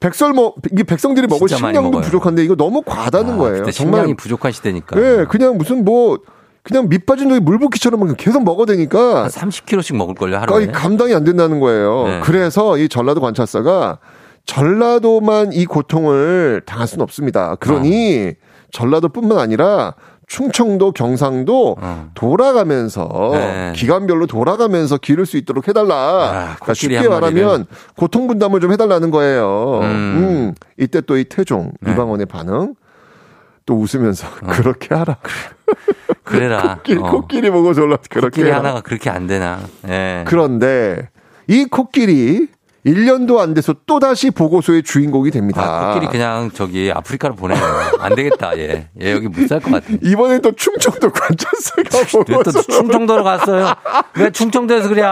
백설 먹 이게 백성들이 먹을 식량도. 부족한데 이거 너무 과다는 아, 거예요. 정말 식량이 부족한 시대니까. 예, 그냥 무슨 뭐 그냥 밑 빠진 독에 물 붓기처럼 계속 먹어대니까 한 30kg씩 먹을 걸요, 하루에. 거의 감당이 안 된다는 거예요. 네. 그래서 이 전라도 관찰사가 전라도만 이 고통을 당할 수는 없습니다. 그러니 어. 전라도뿐만 아니라 충청도, 경상도 어. 돌아가면서 네. 기간별로 돌아가면서 기를 수 있도록 해달라. 그러니까 코끼리 쉽게. 말하면 고통 분담을 좀 해달라는 거예요. 음. 음. 이때 또 이 태종 네. 이방원의 반응 또 웃으면서 그렇게 하라. 그래라. 코끼리, 어. 코끼리 보고 졸라 그렇게 코끼리 해라. 하나가 그렇게 안 되나. 예. 그런데 이 코끼리 1년도 안 돼서 또다시 보고서의 주인공이 됩니다. 아, 코끼리 그냥 저기 아프리카로 보내요. 안 되겠다, 얘. 얘 여기 못 살 것 같아. 이번엔 또 충청도 관찰사가 왜또 보고서 충청도로 갔어요? 왜 충청도에서 그래?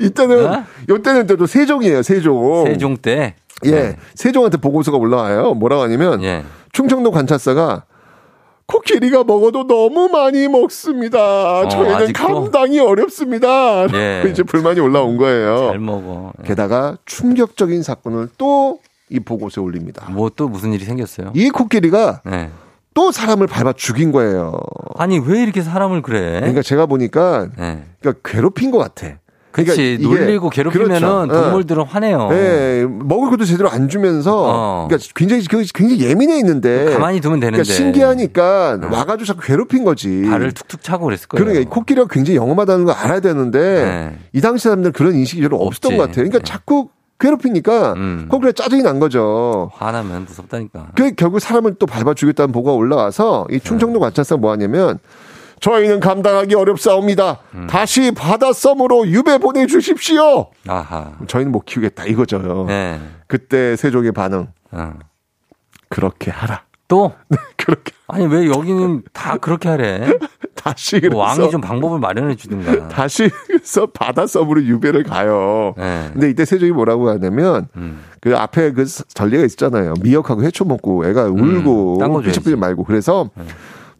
이때는 이때는 또 세종이에요, 세종. 세종 때. 예, 세종한테 보고서가 올라와요. 뭐라고 하냐면 예. 충청도 관찰사가 코끼리가 먹어도 너무 많이 먹습니다. 저희는 어, 아직도? 감당이 어렵습니다. 예. 이제 불만이 올라온 거예요. 잘 먹어. 예. 게다가 충격적인 사건을 또 이 보고서에 올립니다. 뭐 또 무슨 일이 생겼어요? 이 코끼리가 네. 또 사람을 밟아 죽인 거예요. 아니 왜 이렇게 사람을 그래? 그러니까 제가 보니까 네. 그러니까 괴롭힌 것 같아. 그러니까 놀리고 괴롭히면은 그렇죠. 예. 동물들은 화내요. 예, 먹을 것도 제대로 안 주면서, 어. 그러니까 굉장히 그- 굉장히 예민해 있는데, 가만히 두면 되는데. 그러니까 신기하니까 와가지고 자꾸 괴롭힌 거지. 발을 툭툭 차고 그랬을 거예요. 그러니까 이 코끼리가 굉장히 영험하다는 걸 알아야 되는데, 네. 이 당시 사람들은 그런 인식이 별로 없었던. 것 같아요. 그러니까 자꾸 괴롭히니까 음. 코끼리가 짜증이 난 거죠. 화나면 무섭다니까. 그 결국 사람을 또 밟아 죽였다는 보고가 올라와서 이 충청도 네. 관찰사가 뭐 하냐면 저희는 감당하기 어렵사옵니다. 음. 다시 바닷섬으로 유배 보내주십시오. 아하. 저희는 못 키우겠다 이거죠. 네. 그때 세종의 반응 어. 그렇게 하라. 또? 그렇게 아니 왜 여기는 다 그렇게 하래? 다시 그래서 왕이 좀 방법을 마련해 주든가. 다시 그래서 바닷섬으로 유배를 가요. 네. 근데 이때 세종이 뭐라고 하냐면 음. 그 앞에 그 전례가 있잖아요. 미역하고 해초 먹고 애가 울고 음. 네. 피치피치 말고 그래서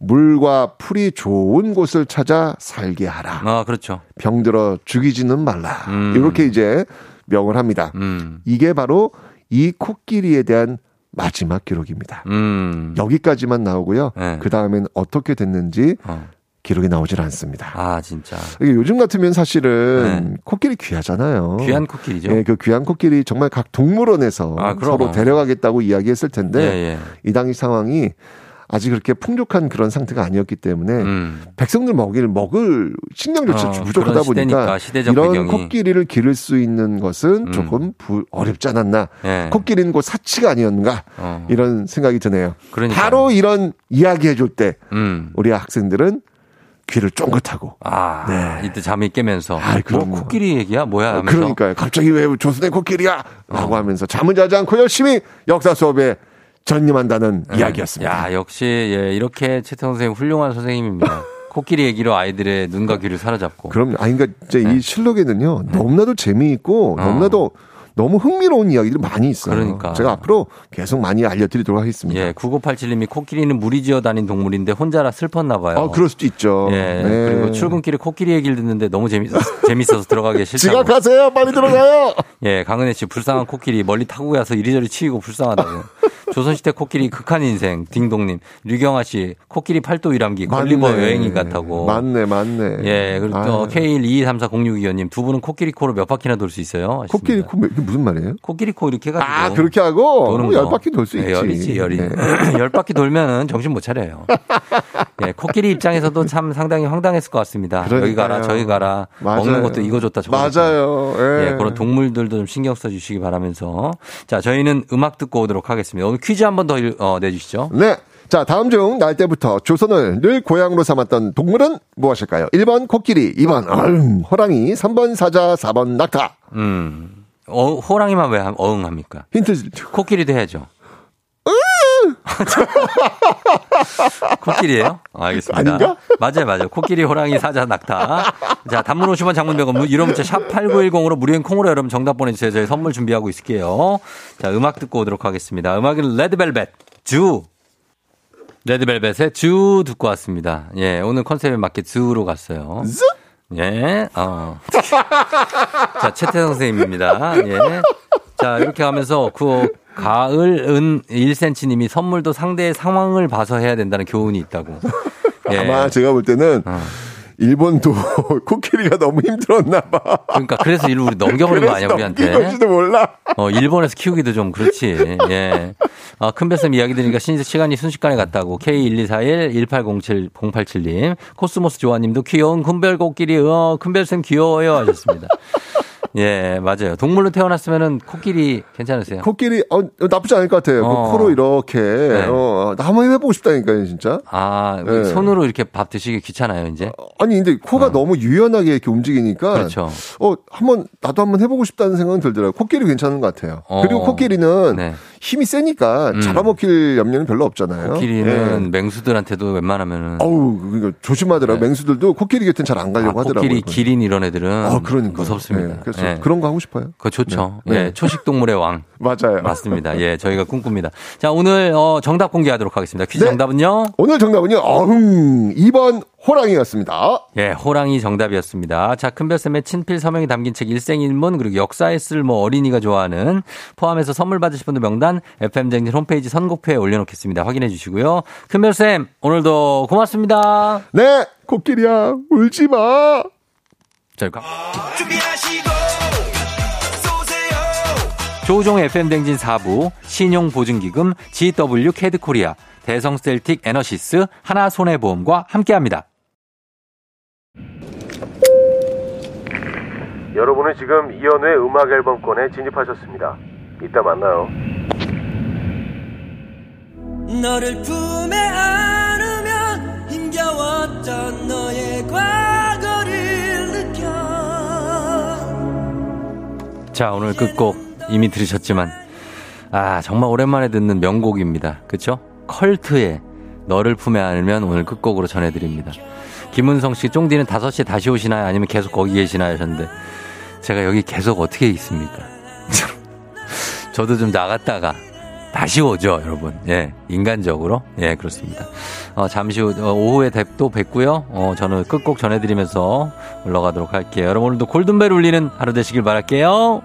물과 풀이 좋은 곳을 찾아 살게 하라. 아 그렇죠. 병들어 죽이지는 말라. 음. 이렇게 이제 명을 합니다. 음. 이게 바로 이 코끼리에 대한 마지막 기록입니다. 음. 여기까지만 나오고요. 네. 그 다음엔 어떻게 됐는지 어. 기록이 나오질 않습니다. 아 진짜. 이게 요즘 같으면 사실은 코끼리 귀하잖아요. 네. 귀한 코끼리죠. 예, 그 귀한 코끼리 정말 각 동물원에서 아. 서로 데려가겠다고 이야기했을 텐데 예, 예. 이 당시 상황이 아직 그렇게 풍족한 그런 상태가 아니었기 때문에 음. 백성들 먹일 먹을 식량조차 어, 부족하다 보니까 시대니까, 이런 배경이. 코끼리를 기를 수 있는 것은 음. 조금 부, 어렵지 않았나. 예. 코끼리는 곧 사치가 아니었는가 어. 이런 생각이 드네요. 그러니까요. 바로 이런 이야기 해 줄 때 음. 우리 학생들은 귀를 쫑긋하고 아, 네. 이때 잠이 깨면서 아이, 뭐 그럼요. 코끼리 얘기야 뭐야 하면서 그러니까요. 갑자기 왜 조선의 코끼리야? 어. 라고 하면서 잠을 자지 않고 열심히 역사 수업에 전념한다는 네. 이야기였습니다. 야 역시 예, 이렇게 최태성 선생님 훌륭한 선생님입니다. 코끼리 얘기로 아이들의 눈과 귀를 사로잡고. 그럼 아니 그러니까 이제 네. 이 실록에는요. 너무나도 재미있고 너무나도 너무 흥미로운 이야기들이 많이 있어요. 어. 그러니까. 제가 앞으로 계속 많이 알려드리도록 하겠습니다. 예, 9987님이 코끼리는 무리 지어 다닌 동물인데 혼자라 슬펐나 봐요. 아, 그럴 수도 있죠. 예, 네. 그리고 출근길에 코끼리 얘기를 듣는데 너무 재밌, 재밌어서 들어가기 싫다고. 지각하세요. 빨리 들어가요. 예, 강은혜 씨 불쌍한 코끼리 멀리 타고 가서 이리저리 치이고 불쌍하다고. 조선시대 코끼리 극한 인생 딩동님 류경아 씨 코끼리 팔도 유람기 걸리버. 여행이 같다고. 맞네, 맞네. 예, 그리고 또 아. K122340625님 두 분은 코끼리 코로 몇 바퀴나 돌 수 있어요? 하셨습니다. 코끼리 코 무슨 말이에요? 코끼리 코 이렇게 해가지고. 아, 그렇게 하고 도는 뭐 거. 열 바퀴 돌수 예, 있지. 열이지, 열이. 네. 열 바퀴 돌면은 정신 못 차려요. 예, 코끼리 입장에서도 참 상당히 황당했을 것 같습니다. 여기 가라, 그러니까요. 저기 가라. 맞아요. 먹는 것도 이거 좋다, 저거. 맞아요. 예. 예, 그런 동물들도 좀 신경 써주시기 바라면서. 자, 저희는 음악 듣고 오도록 하겠습니다. 오늘 퀴즈 한 번더 어, 내주시죠. 네. 자, 다음 중 날 때부터 조선을 늘 고향으로 삼았던 동물은 무엇일까요? 1번 코끼리, 2번 얼음, 호랑이, 3번 사자, 4번 낙타. 음. 어, 호랑이만 왜 함- 어응합니까? 힌트. 코끼리도 해야죠. 코끼리예요? 아, 알겠습니다. 아닌가? 맞아요, 맞아요. 코끼리, 호랑이, 사자, 낙타. 자, 단문 50원, 장문 100원, 유료 문자 샵 8910으로 무료인 콩으로 여러분 정답 보내주세요. 저희 선물 준비하고 있을게요. 자, 음악 듣고 오도록 하겠습니다. 음악은 레드벨벳, 주. 레드벨벳의 주 듣고 왔습니다. 예, 오늘 컨셉에 맞게 주로 갔어요. 예, 어. 자, 최태성 선생님입니다. 예. 자, 이렇게 하면서 그 가을은 1cm님이 선물도 상대의 상황을 봐서 해야 된다는 교훈이 있다고. 예. 아마 제가 볼 때는 어. 일본도 코끼리가 너무 힘들었나 봐. 그러니까 그래서 일로 우리 넘겨버린 거 아니야 우리한테. 건지도 몰라. 어 일본에서 키우기도 좀 그렇지. 예. 아, 큰별쌤 이야기 들으니까 신, 시간이 순식간에 갔다고 K124108708님 코스모스 조아님도 귀여운 큰별 코끼리 어 큰별쌤 귀여워요 하셨습니다. 예, 맞아요. 동물로 태어났으면은 코끼리 괜찮으세요? 코끼리 어, 나쁘지 않을 것 같아요. 그 어. 코로 이렇게 네. 어, 나 한번 해보고 싶다니까요, 진짜. 아, 네. 손으로 이렇게 밥 드시기 귀찮아요, 이제? 아니 근데 코가 너무 유연하게 이렇게 움직이니까 어. 그렇죠. 어 한번 나도 한번 해보고 싶다는 생각은 들더라고요. 코끼리 괜찮은 것 같아요. 어. 그리고 코끼리는 네. 힘이 세니까 음. 잡아먹힐 염려는 별로 없잖아요. 코끼리는 예. 맹수들한테도 웬만하면 어우 그러니까 조심하더라고. 맹수들도 코끼리 곁은 잘안 가려고 아, 하더라고요. 코끼리, 기린 이런 애들은 아, 그러니까. 무섭습니다. 예, 그래서 예. 그런 거 하고 싶어요. 그거 좋죠. 네. 예, 초식 동물의 왕. 맞아요. 맞습니다. 예, 저희가 꿈꿉니다. 자, 오늘 어, 정답 공개하도록 하겠습니다. 퀴즈 네. 정답은요? 오늘 정답은요. 어흥 2번 호랑이였습니다. 예, 호랑이 정답이었습니다. 자, 큰별쌤의 친필 서명이 담긴 책 일생일문 그리고 역사에 쓸 뭐 어린이가 좋아하는 포함해서 선물 받으실 분들 명단 FM쟁진 홈페이지 선곡표에 올려놓겠습니다. 확인해 주시고요. 큰별쌤 오늘도 고맙습니다. 네, 코끼리야 울지 마. 자, 가. 조우종 FM댕진 4부, 신용보증기금, GW 캐드코리아, 대성셀틱 에너시스, 하나손해보험과 함께합니다. 여러분은 지금 이연우의 음악 앨범권에 진입하셨습니다. 이따 만나요. 너를 품에 안으면 힘겨웠던 너의 과거를 느껴 자, 오늘 끝곡 이미 들으셨지만, 아, 정말 오랜만에 듣는 명곡입니다. 그쵸? 컬트의 너를 품에 안으면 오늘 끝곡으로 전해드립니다. 김은성 씨, 쫑디는 5시에 다시 오시나요? 아니면 계속 거기 계시나요? 하셨는데, 제가 여기 계속 어떻게 있습니까? 저도 좀 나갔다가 다시 오죠, 여러분. 예, 인간적으로. 예, 그렇습니다. 어, 잠시 후, 어, 오후에 뵙- 또 뵙고요. 어, 저는 끝곡 전해드리면서 올라가도록 할게요. 여러분 오늘도 골든벨 울리는 하루 되시길 바랄게요.